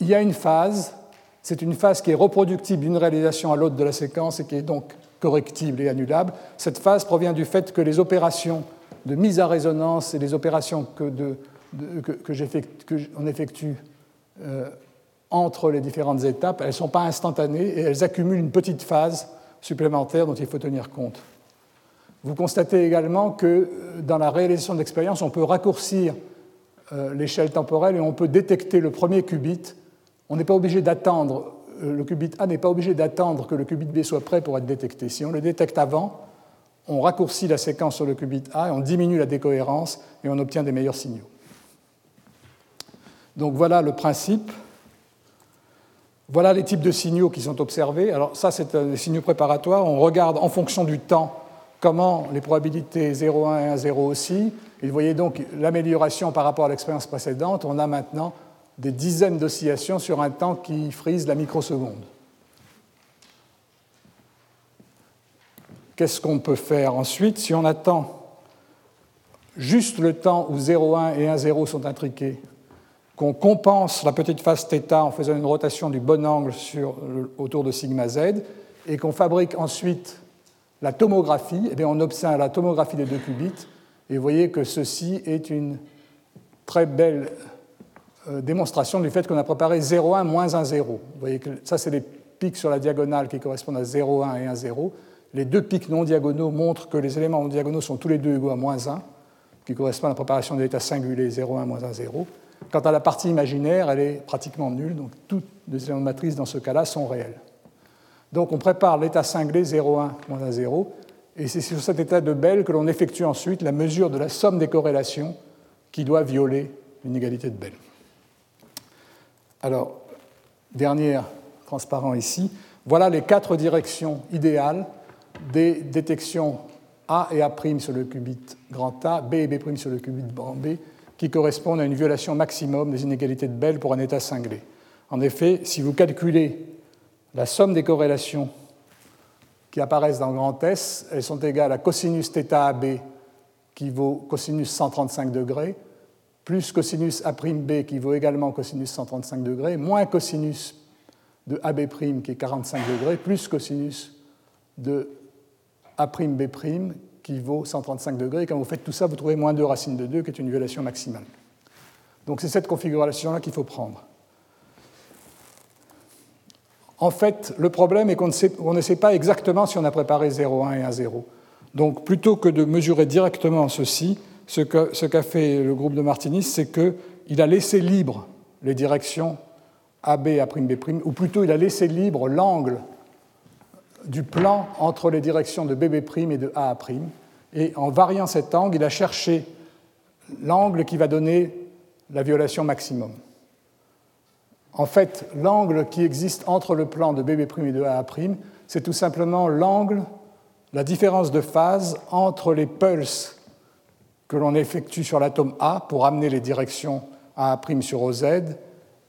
Il y a une phase, c'est une phase qui est reproductible d'une réalisation à l'autre de la séquence et qui est donc correctible et annulable. Cette phase provient du fait que les opérations de mise à résonance et les opérations que, de, effectue euh, entre les différentes étapes, elles ne sont pas instantanées et elles accumulent une petite phase supplémentaire dont il faut tenir compte. Vous constatez également que euh, dans la réalisation de l'expérience, on peut raccourcir euh, l'échelle temporelle et on peut détecter le premier qubit. On n'est pas obligé d'attendre euh, le qubit A n'est pas obligé d'attendre que le qubit B soit prêt pour être détecté. Si on le détecte avant, on raccourcit la séquence sur le qubit A et on diminue la décohérence et on obtient des meilleurs signaux. Donc voilà le principe. Voilà les types de signaux qui sont observés. Alors ça, c'est des signaux préparatoires. On regarde en fonction du temps comment les probabilités 0,1 et 1,0 aussi. Et vous voyez donc l'amélioration par rapport à l'expérience précédente. On a maintenant des dizaines d'oscillations sur un temps qui frise la microseconde. Qu'est-ce qu'on peut faire ensuite si on attend juste le temps où 0,1 et 1,0 sont intriqués, qu'on compense la petite phase θ en faisant une rotation du bon angle sur, autour de sigma z, et qu'on fabrique ensuite la tomographie, et eh bien on obtient la tomographie des deux qubits, et vous voyez que ceci est une très belle euh, démonstration du fait qu'on a préparé 0,1 moins 1,0. Vous voyez que ça, c'est les pics sur la diagonale qui correspondent à 0,1 et 1,0. Les deux pics non diagonaux montrent que les éléments non diagonaux sont tous les deux égaux à moins 1, qui correspond à la préparation de l'état singulier 0,1 moins 1,0. Quant à la partie imaginaire, elle est pratiquement nulle, donc toutes les éléments de matrice dans ce cas-là sont réels. Donc on prépare l'état singulier 0,1 moins 1,0, et c'est sur cet état de Bell que l'on effectue ensuite la mesure de la somme des corrélations qui doit violer l'inégalité de Bell. Alors, dernier transparent ici, voilà les quatre directions idéales des détections A et A' sur le qubit grand A, B et B' sur le qubit B, qui correspondent à une violation maximum des inégalités de Bell pour un état cinglé. En effet, si vous calculez la somme des corrélations qui apparaissent dans grand S, elles sont égales à cosinus θ AB qui vaut cosinus 135 degrés, plus cosinus A'B qui vaut également cosinus 135 degrés, moins cosinus de AB' qui est 45 degrés, plus cosinus de A'B' qui vaut 135 degrés. Quand vous faites tout ça, vous trouvez moins 2 racine de 2, qui est une violation maximale. Donc c'est cette configuration-là qu'il faut prendre. En fait, le problème est qu'on ne, sait pas exactement si on a préparé 0,1 et 1,0. Donc plutôt que de mesurer directement ceci, ce qu'a fait le groupe de Martinis, c'est qu'il a laissé libre les directions AB, A'B', ou plutôt il a laissé libre l'angle du plan entre les directions de BB' et de AA'. Et en variant cet angle, il a cherché l'angle qui va donner la violation maximum. En fait, l'angle qui existe entre le plan de BB' et de AA', c'est tout simplement l'angle, la différence de phase entre les pulses que l'on effectue sur l'atome A pour amener les directions AA' sur OZ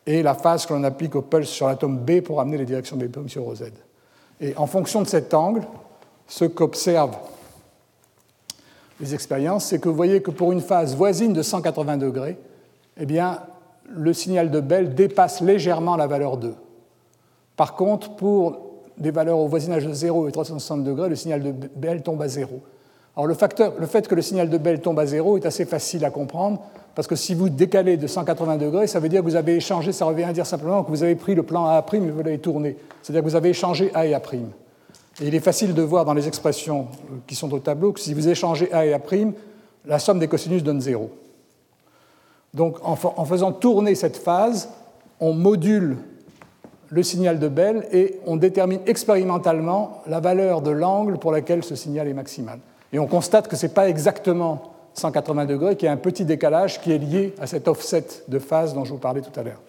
et la phase que l'on applique aux pulses sur l'atome B pour amener les directions B' sur OZ. Et en fonction de cet angle, ce qu'observent les expériences, c'est que vous voyez que pour une phase voisine de 180 degrés, eh bien, le signal de Bell dépasse légèrement la valeur 2. Par contre, pour des valeurs au voisinage de 0 et 360 degrés, le signal de Bell tombe à 0. Alors le, fait que le signal de Bell tombe à 0 est assez facile à comprendre, parce que si vous décalez de 180 degrés, ça veut dire que vous avez échangé, ça revient à dire simplement que vous avez pris le plan A' et vous l'avez tourné. C'est-à-dire que vous avez échangé A et A'. Et il est facile de voir dans les expressions qui sont au tableau que si vous échangez A et A', la somme des cosinus donne 0. Donc en, faisant tourner cette phase, on module le signal de Bell et on détermine expérimentalement la valeur de l'angle pour laquelle ce signal est maximal. Et on constate que ce n'est pas exactement 180 degrés, qu'il y a un petit décalage qui est lié à cet offset de phase dont je vous parlais tout à l'heure.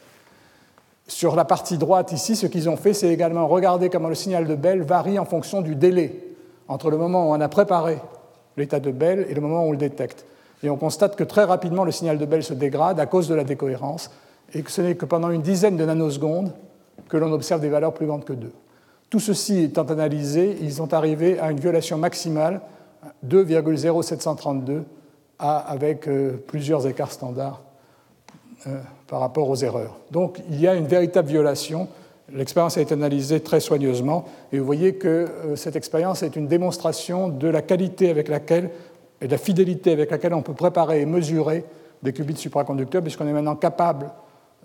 Sur la partie droite ici, ce qu'ils ont fait, c'est également regarder comment le signal de Bell varie en fonction du délai entre le moment où on a préparé l'état de Bell et le moment où on le détecte. Et on constate que très rapidement, le signal de Bell se dégrade à cause de la décohérence et que ce n'est que pendant une dizaine de nanosecondes que l'on observe des valeurs plus grandes que 2. Tout ceci étant analysé, ils sont arrivés à une violation maximale 2,0732 avec euh, plusieurs écarts standards euh, par rapport aux erreurs. Donc il y a une véritable violation. L'expérience a été analysée très soigneusement et vous voyez que euh, cette expérience est une démonstration de la qualité avec laquelle et de la fidélité avec laquelle on peut préparer et mesurer des qubits supraconducteurs, puisqu'on est maintenant capable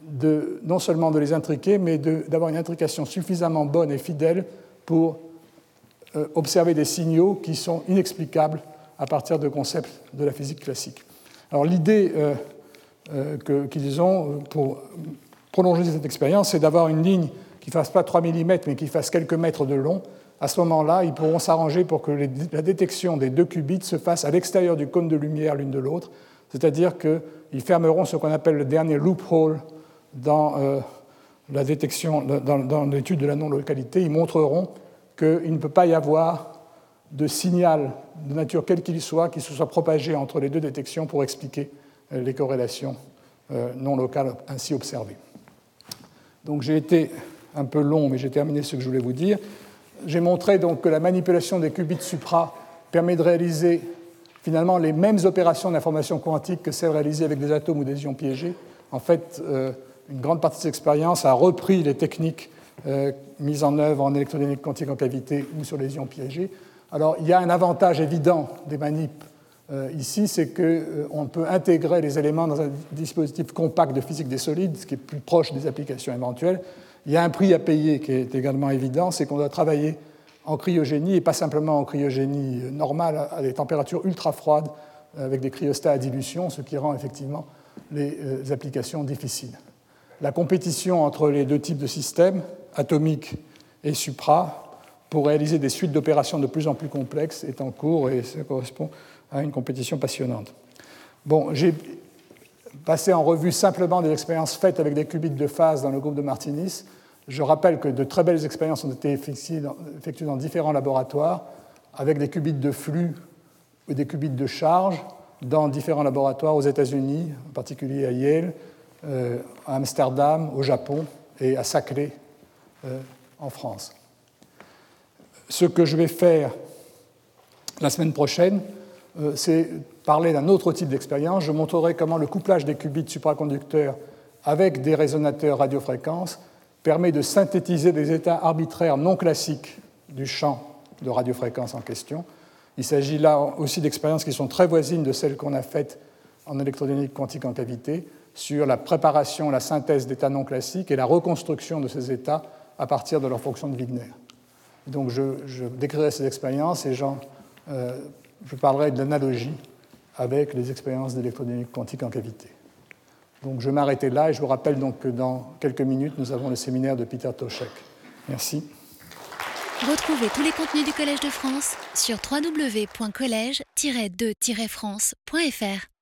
de, non seulement de les intriquer, mais d'avoir une intrication suffisamment bonne et fidèle pour observer des signaux qui sont inexplicables à partir de concepts de la physique classique. Alors l'idée euh, euh, qu'ils ont pour prolonger cette expérience, c'est d'avoir une ligne qui ne fasse pas 3 mm, mais qui fasse quelques mètres de long. À ce moment-là, ils pourront s'arranger pour que la détection des deux qubits se fasse à l'extérieur du cône de lumière l'une de l'autre, c'est-à-dire qu'ils fermeront ce qu'on appelle le dernier loophole dans, euh, détection, dans, l'étude de la non-localité, ils montreront qu'il ne peut pas y avoir de signal de nature quelle qu'il soit qui se soit propagé entre les deux détections pour expliquer euh, les corrélations euh, non locales ainsi observées. Donc j'ai été un peu long, mais j'ai terminé ce que je voulais vous dire. J'ai montré donc que la manipulation des qubits supra permet de réaliser finalement les mêmes opérations d'information quantique que celles réalisées avec des atomes ou des ions piégés. En fait, euh, une grande partie de ces expériences a repris les techniques mises en œuvre en électrodynamique quantique en cavité ou sur les ions piégés. Alors, il y a un avantage évident des manips euh, ici, c'est qu'on euh, peut intégrer les éléments dans un dispositif compact de physique des solides, ce qui est plus proche des applications éventuelles. Il y a un prix à payer qui est également évident, c'est qu'on doit travailler en cryogénie et pas simplement en cryogénie normale à des températures ultra froides avec des cryostats à dilution, ce qui rend effectivement les euh, applications difficiles. La compétition entre les deux types de systèmes, atomiques et supra, pour réaliser des suites d'opérations de plus en plus complexes est en cours et ça correspond à une compétition passionnante. Bon, j'ai passé en revue simplement des expériences faites avec des qubits de phase dans le groupe de Martinis. Je rappelle que de très belles expériences ont été effectuées dans, différents laboratoires avec des qubits de flux ou des qubits de charge dans différents laboratoires aux États-Unis, en particulier à Yale, euh, à Amsterdam, au Japon et à Saclay en France ce que je vais faire la semaine prochaine, euh, c'est parler d'un autre type d'expérience. Je montrerai comment le couplage des qubits supraconducteurs avec des résonateurs radiofréquences permet de synthétiser des états arbitraires non classiques du champ de radiofréquence en question. Il s'agit là aussi d'expériences qui sont très voisines de celles qu'on a faites en électrodynamique quantique en cavité sur la préparation, la synthèse d'états non classiques et la reconstruction de ces états à partir de leur fonction de Wigner. Donc je, décrirai ces expériences et euh, je parlerai de l'analogie avec les expériences d'électrodynamique quantique en cavité. Donc je vais m'arrêter là et je vous rappelle donc que dans quelques minutes, nous avons le séminaire de Peter Toshek. Merci. Retrouvez tous les contenus du Collège de France sur www.colège-2-france.fr.